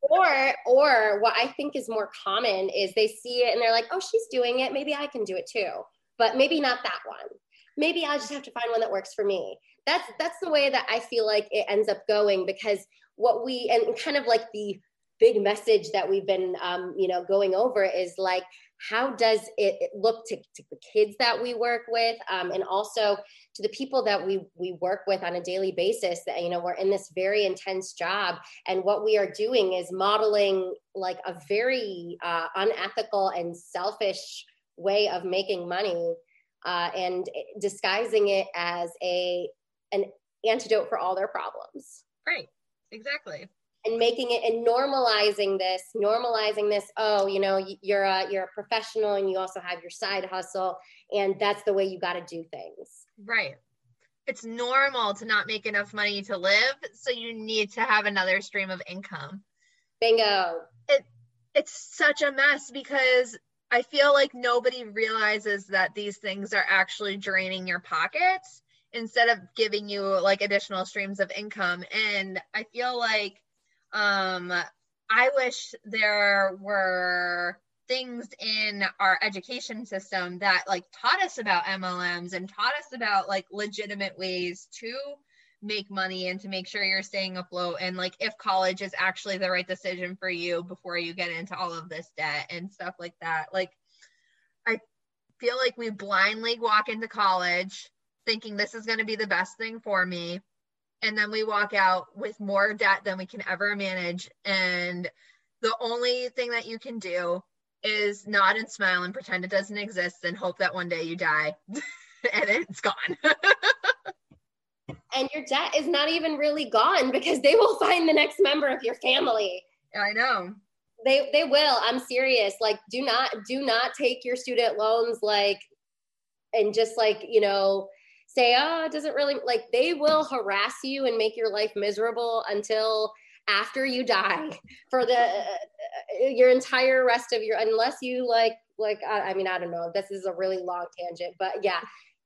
or or what i think is more common is they see it and they're like oh she's doing it maybe i can do it too but maybe not that one. Maybe i just have to find one that works for me. That's that's the way that i feel like it ends up going because what we and kind of like the big message that we've been um, you know going over is like how does it, look to, to, the kids that we work with um, and also to the people that we we work with on a daily basis that you know we're in this very intense job and what we are doing is modeling like a very uh, unethical and selfish way of making money uh, and disguising it as a an antidote for all their problems. Right. Exactly. And making it and normalizing this normalizing this oh you know you're a you're a professional and you also have your side hustle and that's the way you got to do things. Right. It's normal to not make enough money to live so you need to have another stream of income. Bingo. It it's such a mess because i feel like nobody realizes that these things are actually draining your pockets instead of giving you like additional streams of income. And i feel like um, I wish there were things in our education system that like taught us about MLMs and taught us about like legitimate ways to make money and to make sure you're staying afloat. And like if college is actually the right decision for you before you get into all of this debt and stuff like that. Like I feel like we blindly walk into college thinking this is going to be the best thing for me. And then we walk out with more debt than we can ever manage. And the only thing that you can do is nod and smile and pretend it doesn't exist and hope that one day you die and it's gone and your debt is not even really gone because they will find the next member of your family. I know. They they will. I'm serious. Like do not do not take your student loans like and just like you know say, oh, it doesn't really like they will harass you and make your life miserable until after you die for the uh, your entire rest of your unless you like like I, I mean I don't know. This is a really long tangent but yeah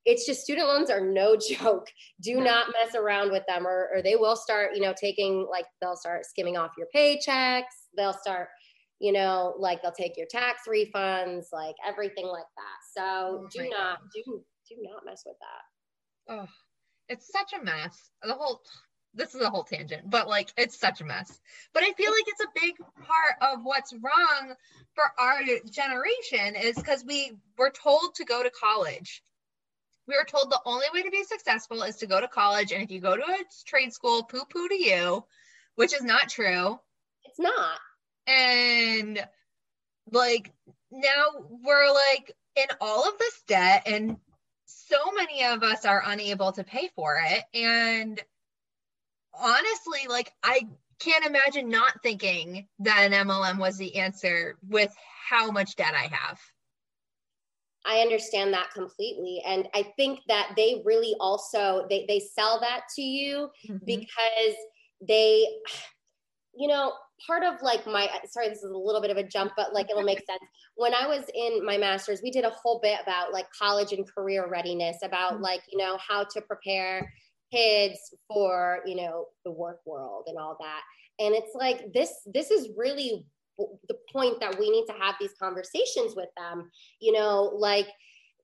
it's just student loans are no joke do not mess around with them or, or they will start you know taking like they'll start skimming off your paychecks they'll start you know like they'll take your tax refunds like everything like that so oh do not God. do do not mess with that oh, it's such a mess. The whole this is a whole tangent, but like it's such a mess. But I feel like it's a big part of what's wrong for our generation is because we were told to go to college. We were told the only way to be successful is to go to college, and if you go to a trade school, poo poo to you, which is not true. It's not. And like now we're like in all of this debt and so many of us are unable to pay for it. And honestly, like I can't imagine not thinking that an MLM was the answer with how much debt I have. I understand that completely. And I think that they really also they they sell that to you mm-hmm. because they you know, part of like my sorry, this is a little bit of a jump, but like it'll make sense. When I was in my master's, we did a whole bit about like college and career readiness, about mm-hmm. like, you know, how to prepare kids for, you know, the work world and all that. And it's like this, this is really the point that we need to have these conversations with them, you know, like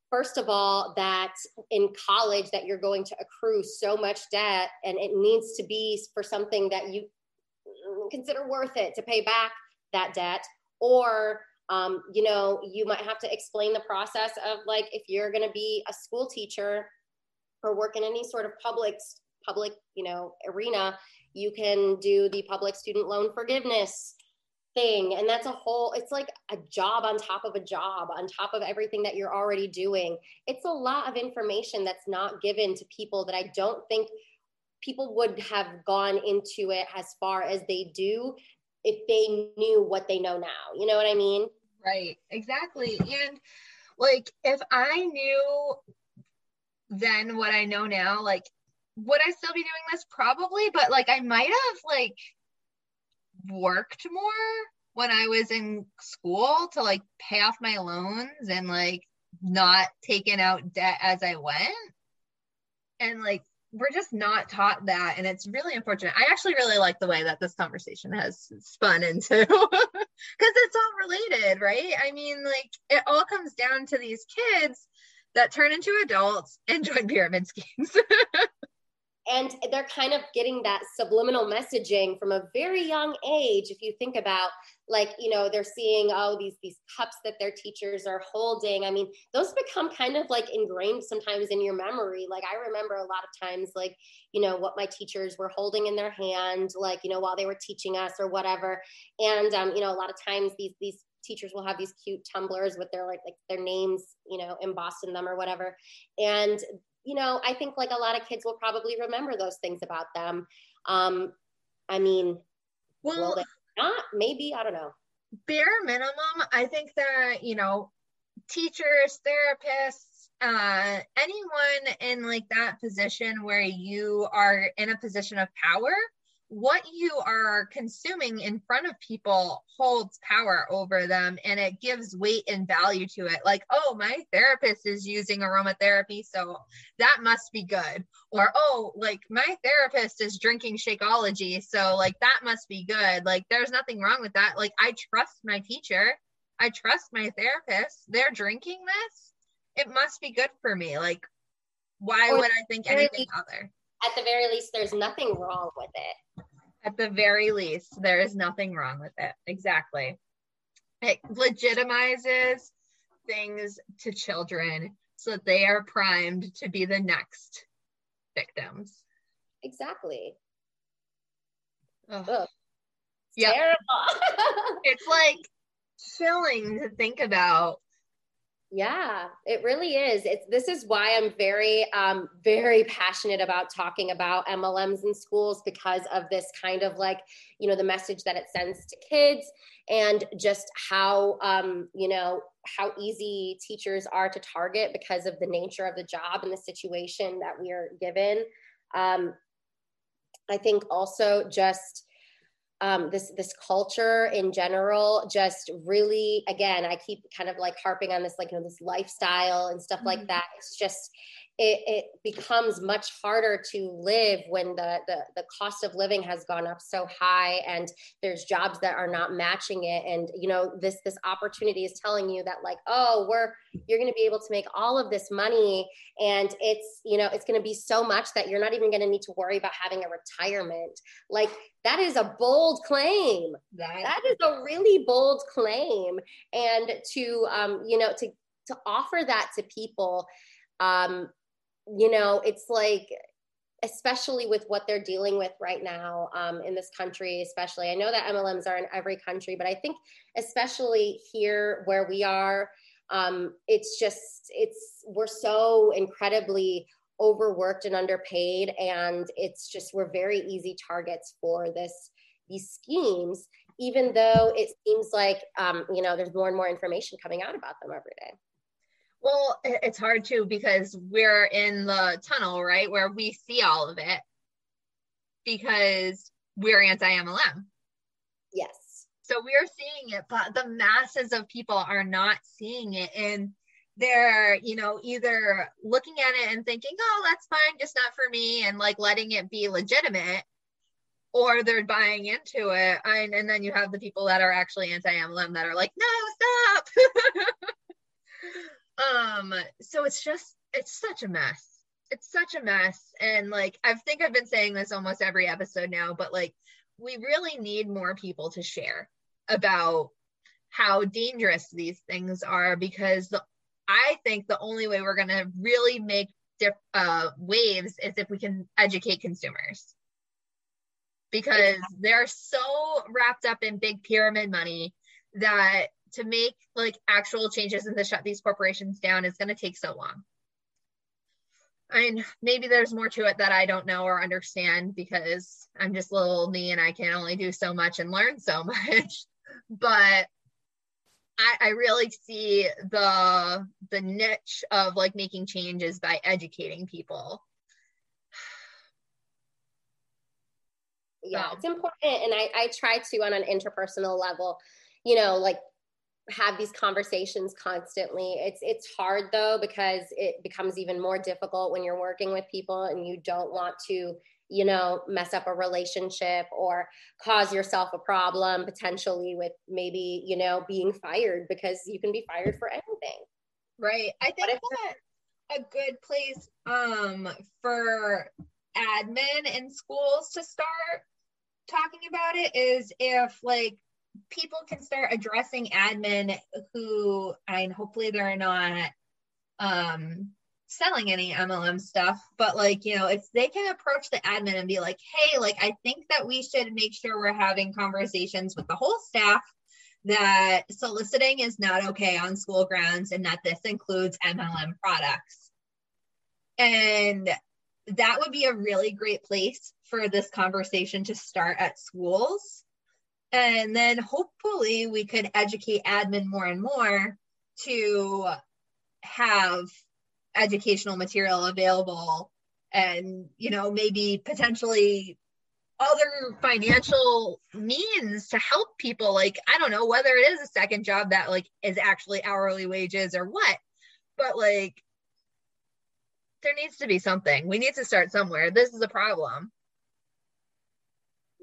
first of all that in college that you're going to accrue so much debt and it needs to be for something that you consider worth it to pay back that debt. Or um, you know you might have to explain the process of like if you're going to be a school teacher or work in any sort of public public you know arena you can do the public student loan forgiveness thing and that's a whole it's like a job on top of a job on top of everything that you're already doing it's a lot of information that's not given to people that i don't think people would have gone into it as far as they do if they knew what they know now. You know what I mean? Right, exactly. And like if I knew then what I know now, like would I still be doing this? Probably, but like I might have like worked more when I was in school to like pay off my loans and like not taking out debt as I went. And like we're just not taught that and it's really unfortunate. I actually really like the way that this conversation has spun into because it's all related right? I mean like it all comes down to these kids that turn into adults and join pyramid schemes and they're kind of getting that subliminal messaging from a very young age if you think about like you know they're seeing oh these these cups that their teachers are holding. I mean those become kind of like ingrained sometimes in your memory. Like i remember a lot of times like you know what my teachers were holding in their hand like you know while they were teaching us or whatever. And um, you know a lot of times these these teachers will have these cute tumblers with their like like their names you know embossed in them or whatever. And you know, I think like a lot of kids will probably remember those things about them. Um, I mean, well, not maybe I don't know. Bare minimum, I think that you know, teachers, therapists, uh, anyone in like that position where you are in a position of power what you are consuming in front of people holds power over them and it gives weight and value to it. Like, oh, my therapist is using aromatherapy, so that must be good. Or, oh, like my therapist is drinking Shakeology, so like that must be good. Like, there's nothing wrong with that. Like, I trust my teacher, I trust my therapist. They're drinking this, it must be good for me. Like, why would I think anything other? At the very least, there's nothing wrong with it. At the very least, there is nothing wrong with it. Exactly. It legitimizes things to children so that they are primed to be the next victims. Exactly. Ugh. Ugh. Yep. it's like chilling to think about yeah, it really is. It's this is why I'm very um very passionate about talking about MLMs in schools because of this kind of like, you know, the message that it sends to kids and just how um, you know, how easy teachers are to target because of the nature of the job and the situation that we are given. Um I think also just um, this this culture in general just really again i keep kind of like harping on this like you know this lifestyle and stuff mm-hmm. like that it's just it, it, becomes much harder to live when the, the the cost of living has gone up so high and there's jobs that are not matching it. And you know this this opportunity is telling you that like oh we're you're going to be able to make all of this money. And it's you know it's going to be so much that you're not even going to need to worry about having a retirement. Like that is a bold claim. That, that is a really bold claim. And to um you know to to offer that to people um you know, it's like, especially with what they're dealing with right now um, in this country, especially. I know that MLMs are in every country, but I think especially here where we are, um, it's just, it's, we're so incredibly overworked and underpaid. And it's just, we're very easy targets for this, these schemes, even though it seems like, um, you know, there's more and more information coming out about them every day. Well, it's hard too because we're in the tunnel, right? Where we see all of it because we're anti MLM. Yes. So we're seeing it, but the masses of people are not seeing it. And they're, you know, either looking at it and thinking, oh, that's fine, just not for me, and like letting it be legitimate, or they're buying into it. And, and then you have the people that are actually anti MLM that are like, no, stop. Um, so it's just it's such a mess. It's such a mess. And like I think I've been saying this almost every episode now, but like we really need more people to share about how dangerous these things are because the, I think the only way we're going to really make diff, uh, waves is if we can educate consumers because they're so wrapped up in big pyramid money that to make like actual changes and to shut these corporations down is going to take so long. I mean, maybe there's more to it that I don't know or understand because I'm just little me and I can only do so much and learn so much. but I, I really see the the niche of like making changes by educating people. Yeah, so. it's important. And I, I try to on an interpersonal level, you know, like have these conversations constantly. It's it's hard though because it becomes even more difficult when you're working with people and you don't want to, you know, mess up a relationship or cause yourself a problem potentially with maybe, you know, being fired because you can be fired for anything. Right. I think that a good place um for admin in schools to start talking about it is if like people can start addressing admin who and hopefully they're not um selling any MLM stuff, but like, you know, if they can approach the admin and be like, hey, like, I think that we should make sure we're having conversations with the whole staff that soliciting is not okay on school grounds and that this includes MLM products. And that would be a really great place for this conversation to start at schools and then hopefully we could educate admin more and more to have educational material available and you know maybe potentially other financial means to help people. Like i don't know whether it is a second job that like is actually hourly wages or what but like there needs to be something. We need to start somewhere. This is a problem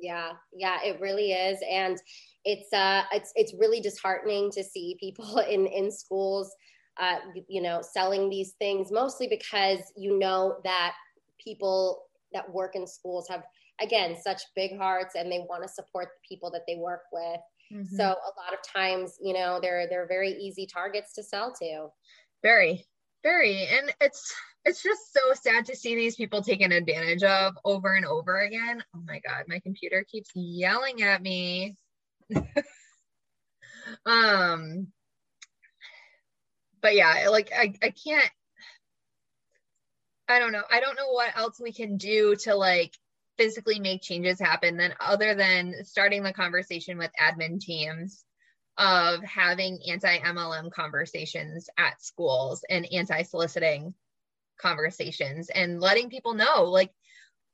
yeah, yeah, it really is, and it's uh, it's it's really disheartening to see people in in schools, uh, you know, selling these things mostly because you know that people that work in schools have again such big hearts and they want to support the people that they work with. Mm-hmm. So a lot of times, you know, they're they're very easy targets to sell to. Very, very, and it's it's just so sad to see these people taken advantage of over and over again. Oh my god, my computer keeps yelling at me. um but yeah, like I, I can't I don't know. I don't know what else we can do to like physically make changes happen then other than starting the conversation with admin teams of having anti MLM conversations at schools and anti soliciting conversations and letting people know like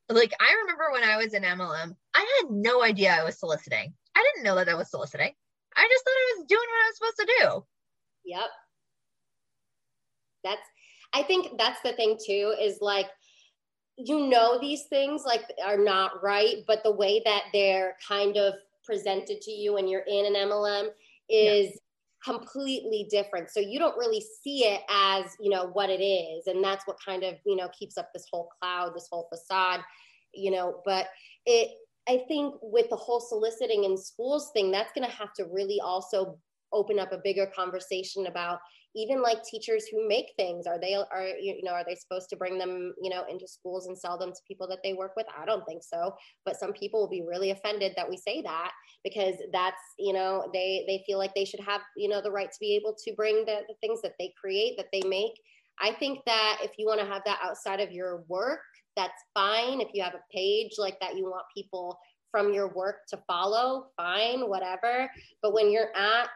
like I remember when I was in MLM, I had no idea I was soliciting. I didn't know that I was soliciting. I just thought I was doing what I was supposed to do. Yep. That's I think that's the thing too is like you know these things like are not right, but the way that they're kind of presented to you when you're in an MLM is completely different. So you don't really see it as you know what it is. And that's what kind of you know keeps up this whole cloud this whole facade you know. But it i think with the whole soliciting in schools thing that's going to have to really also open up a bigger conversation about even like teachers who make things are they are you know are they supposed to bring them you know into schools and sell them to people that they work with? I don't think so. But some people will be really offended that we say that because that's you know they they feel like they should have you know the right to be able to bring the, the things that they create that they make. I think that if you want to have that outside of your work that's fine. If you have a page like that you want people from your work to follow fine whatever. But when you're at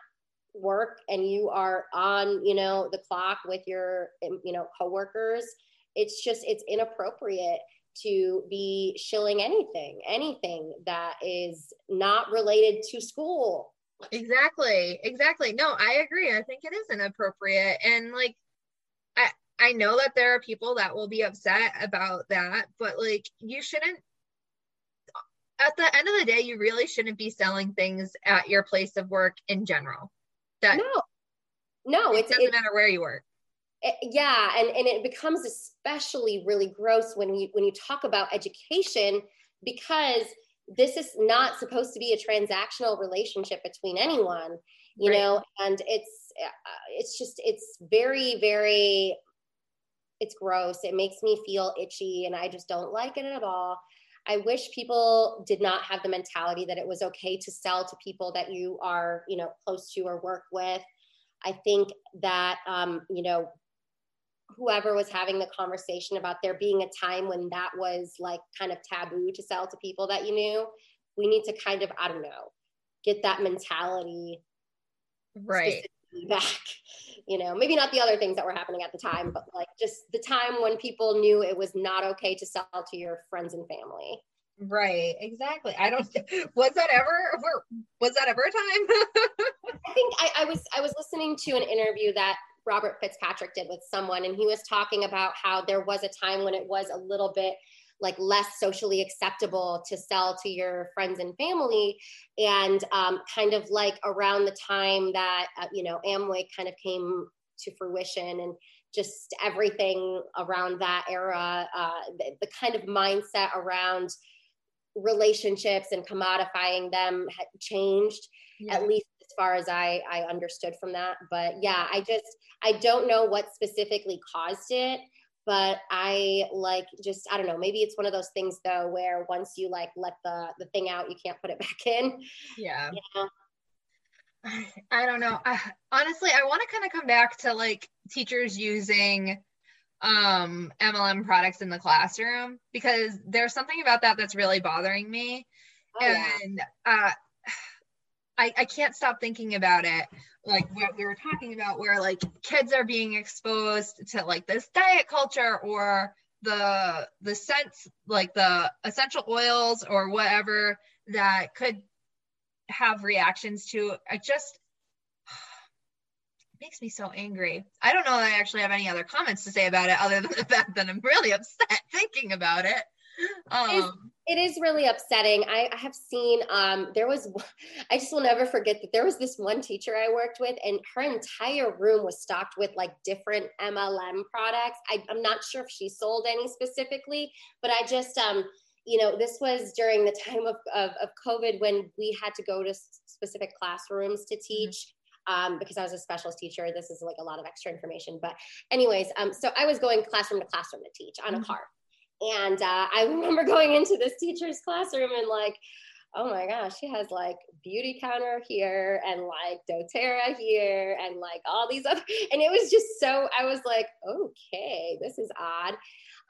work and you are on you know the clock with your you know coworkers it's just it's inappropriate to be shilling anything anything that is not related to school. Exactly exactly. No i agree. I think it is inappropriate. And like i i know that there are people that will be upset about that but like you shouldn't at the end of the day you really shouldn't be selling things at your place of work in general that no, no, it doesn't matter where you work. It, yeah, and and it becomes especially really gross when you when you talk about education because this is not supposed to be a transactional relationship between anyone you right. know and it's uh, it's just it's very very it's gross it makes me feel itchy and i just don't like it at all I wish people did not have the mentality that it was okay to sell to people that you are, you know, close to or work with. I think that, um, you know, whoever was having the conversation about there being a time when that was like kind of taboo to sell to people that you knew we need to kind of i don't know get that mentality right back you know maybe not the other things that were happening at the time but like just the time when people knew it was not okay to sell to your friends and family. Right exactly. I don't was that ever was that ever a time? I think I, I was i was listening to an interview that robert fitzpatrick did with someone and he was talking about how there was a time when it was a little bit like less socially acceptable to sell to your friends and family. And um, kind of like around the time that uh, you know amway kind of came to fruition and just everything around that era uh, the, the kind of mindset around relationships and commodifying them had changed yeah. at least as far as I, I understood from that. But yeah i just i don't know what specifically caused it but i like just i don't know maybe it's one of those things though where once you like let the the thing out you can't put it back in. Yeah. You know? I, don't know. I, honestly i want to kind of come back to like teachers using um mlm products in the classroom because there's something about that that's really bothering me. Oh, and yeah. uh I, I can't stop thinking about it like what we were talking about where like kids are being exposed to like this diet culture or the the scents like the essential oils or whatever that could have reactions to. It just makes me so angry. I don't know that i actually have any other comments to say about it other than the fact that i'm really upset thinking about it. Um, it is really upsetting. I, I have seen um, there was I just will never forget that there was this one teacher I worked with, and her entire room was stocked with like different MLM products. I, I'm not sure if she sold any specifically, but I just um, you know, this was during the time of, of, of COVID when we had to go to specific classrooms to mm-hmm. teach. Um, because I was a specialist teacher. This is like a lot of extra information. But, anyways, um, so I was going classroom to classroom to teach on a mm-hmm. cart. And uh, I remember going into this teacher's classroom and like, oh my gosh, she has like Beautycounter here and like doTERRA here and like all these other, and it was just so, I was like, okay, this is odd.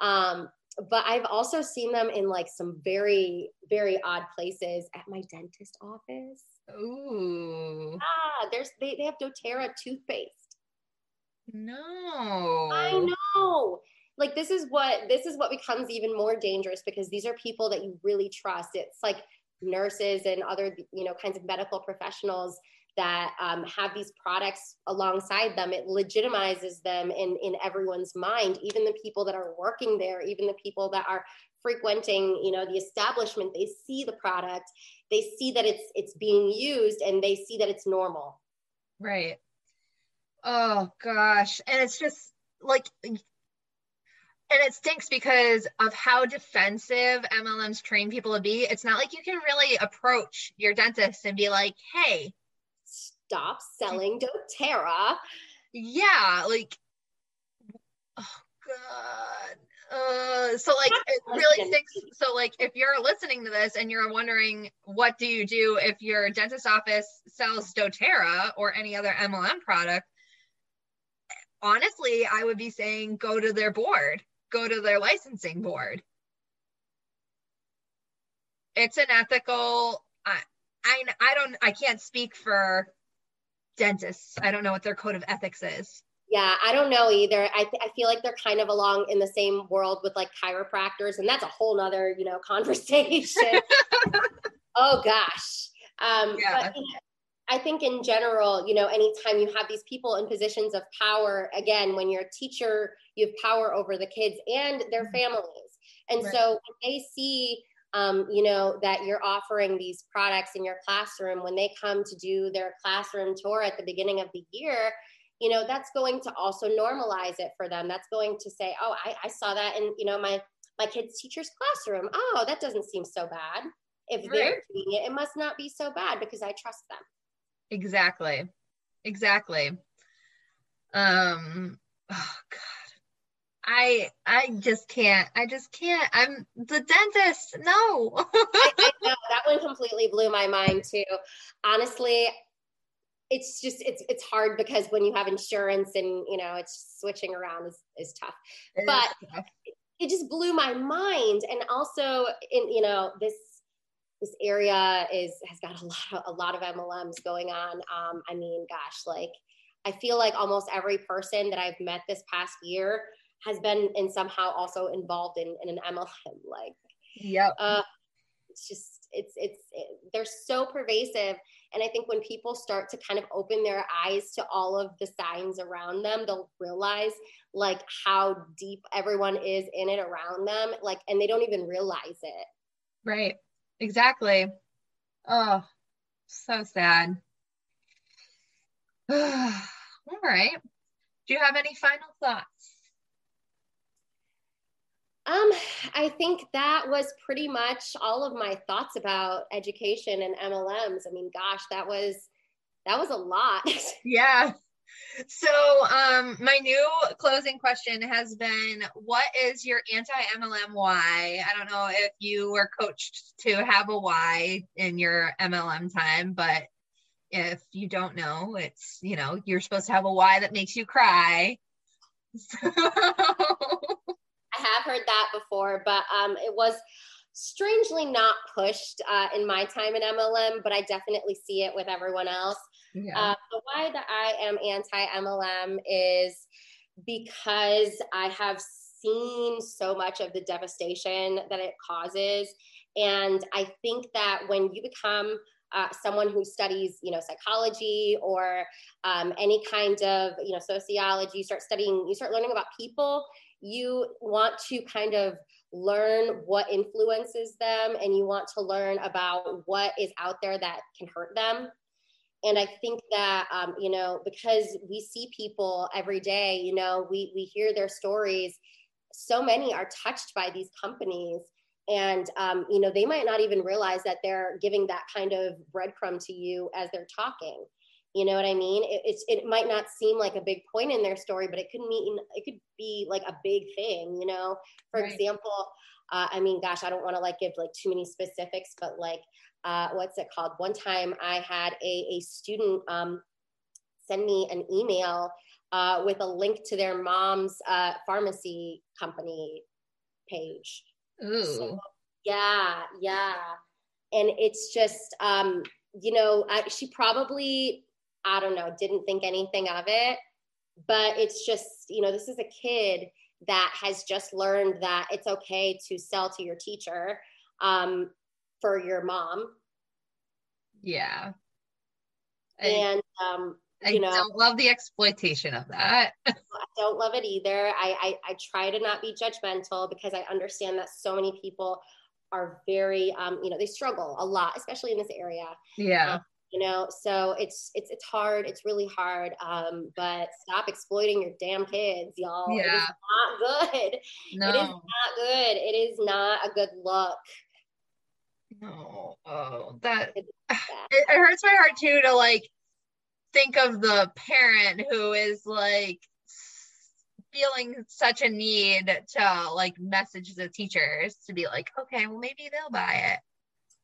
Um, but I've also seen them in like some very, very odd places at my dentist office. Ooh. Ah, there's they, they have doTERRA toothpaste. No. I know like this is what this is what becomes even more dangerous because these are people that you really trust. It's like nurses and other you know kinds of medical professionals that um, have these products alongside them. It legitimizes them in in everyone's mind even the people that are working there even the people that are frequenting you know the establishment. They see the product. They see that it's it's being used and they see that it's normal. Right. Oh gosh. And it's just like and it stinks because of how defensive MLMs train people to be. It's not like you can really approach your dentist and be like, hey, stop selling doTERRA. Yeah, like, oh God. Uh, so like it really stinks. So like if you're listening to this and you're wondering what do you do if your dentist office sells doTERRA or any other MLM product, honestly, I would be saying go to their board go to their licensing board. It's an ethical. I, I, I don't. I can't speak for dentists. I don't know what their code of ethics is. Yeah, I don't know either. I, th- I feel like they're kind of along in the same world with like chiropractors, and that's a whole nother, you know, conversation. oh gosh. Um, yeah. But, I think in general, you know, anytime you have these people in positions of power, again, when you're a teacher, you have power over the kids and their mm-hmm. families. And right. so when they see, um, you know, that you're offering these products in your classroom, when they come to do their classroom tour at the beginning of the year, you know, that's going to also normalize it for them. That's going to say, oh, I, I saw that in, you know, my my kid's teacher's classroom. Oh, that doesn't seem so bad. If right. they're doing it, it must not be so bad because I trust them. Exactly. Exactly. Um oh god. I I just can't. I just can't. I'm the dentist. No. I, I know that one completely blew my mind too. Honestly, it's just it's it's hard because when you have insurance and you know it's switching around is, is tough it but is tough. it just blew my mind and also in you know this this area is has got a lot of, a lot of mlms going on. Um, i mean gosh like i feel like almost every person that i've met this past year has been and somehow also involved in, in an mlm like yeah uh, it's just it's it's it, they're so pervasive. And i think when people start to kind of open their eyes to all of the signs around them they'll realize like how deep everyone is in it around them like and they don't even realize it. Right exactly oh so sad all right do you have any final thoughts um, I think that was pretty much all of my thoughts about education and MLMs. I mean, gosh, that was that was a lot. yeah. So, um, my new closing question has been what is your anti MLM why? I don't know if you were coached to have a why in your MLM time, but if you don't know, it's, you know, you're supposed to have a why that makes you cry. So I have heard that before, but um, it was strangely not pushed uh, in my time in MLM, but I definitely see it with everyone else. Yeah. Uh, why that I am anti MLM is because I have seen so much of the devastation that it causes. And I think that when you become uh, someone who studies, you know, psychology or um, any kind of, you know, sociology, you start studying, you start learning about people, you want to kind of learn what influences them and you want to learn about what is out there that can hurt them and i think that um, you know because we see people every day you know we we hear their stories so many are touched by these companies and um, you know they might not even realize that they're giving that kind of breadcrumb to you as they're talking you know what I mean? It, it's it might not seem like a big point in their story, but it could mean it could be like a big thing. You know, for right. example, uh, I mean, gosh, I don't want to like give like too many specifics, but like, uh, what's it called? One time I had a a student um, send me an email uh, with a link to their mom's uh, pharmacy company page. Ooh. So, yeah, yeah, and it's just um, you know, I, she probably I don't know, didn't think anything of it. But it's just, you know, this is a kid that has just learned that it's okay to sell to your teacher um, for your mom. Yeah. And, um, I know, don't love the exploitation of that. I don't love it either. I, I, I try to not be judgmental because I understand that so many people are very um, you know they struggle a lot especially in this area yeah um, you know so it's it's it's hard it's really hard um but stop exploiting your damn kids y'all yeah. it is not good no. it is not good it is not a good look no oh that it, it hurts my heart too to like think of the parent who is like feeling such a need to like message the teachers to be like okay well maybe they'll buy it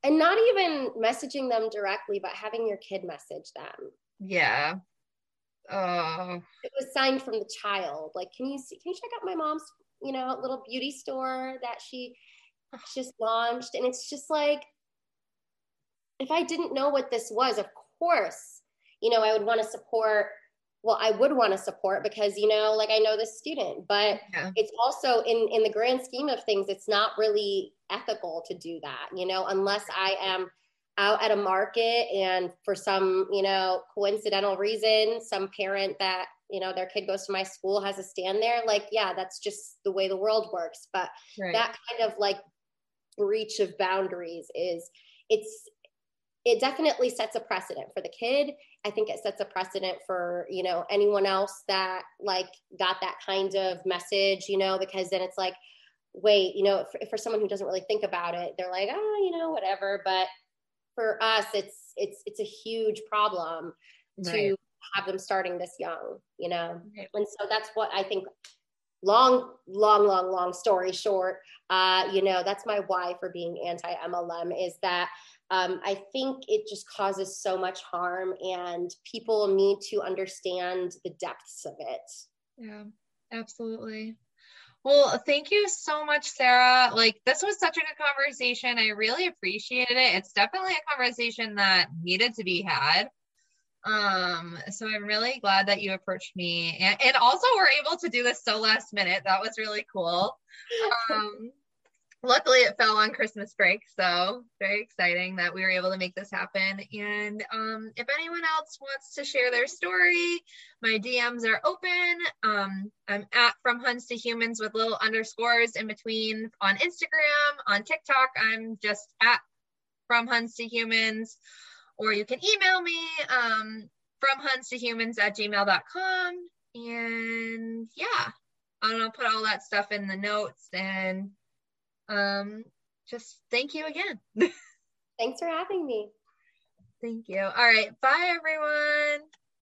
and not even messaging them directly, but having your kid message them. Yeah. Oh. It was signed from the child. Like, can you see, can you check out my mom's, you know, little beauty store that she just launched? And it's just like, if I didn't know what this was, of course, you know, I would want to support well i would want to support because you know like i know this student but yeah. it's also in in the grand scheme of things it's not really ethical to do that you know unless i am out at a market and for some you know coincidental reason some parent that you know their kid goes to my school has a stand there like yeah that's just the way the world works but right. that kind of like breach of boundaries is it's it definitely sets a precedent for the kid i think it sets a precedent for you know anyone else that like got that kind of message you know because then it's like wait you know for, for someone who doesn't really think about it they're like oh you know whatever but for us it's it's it's a huge problem right. to have them starting this young you know right. and so that's what i think long long long long story short uh you know that's my why for being anti mlm is that um, I think it just causes so much harm, and people need to understand the depths of it. Yeah, absolutely. Well, thank you so much, Sarah. Like, this was such a good conversation. I really appreciated it. It's definitely a conversation that needed to be had. Um, so I'm really glad that you approached me and, and also we're able to do this so last minute. That was really cool. Um, luckily it fell on Christmas break, so very exciting that we were able to make this happen. And um, if anyone else wants to share their story, my DMs are open. Um, I'm at From Huns to Humans with little underscores in between on Instagram, on TikTok. I'm just at From Huns to Humans or you can email me um, from huns to humans at gmail.com. And yeah, I'll put all that stuff in the notes and um, just thank you again. Thanks for having me. Thank you. All right. Bye, everyone.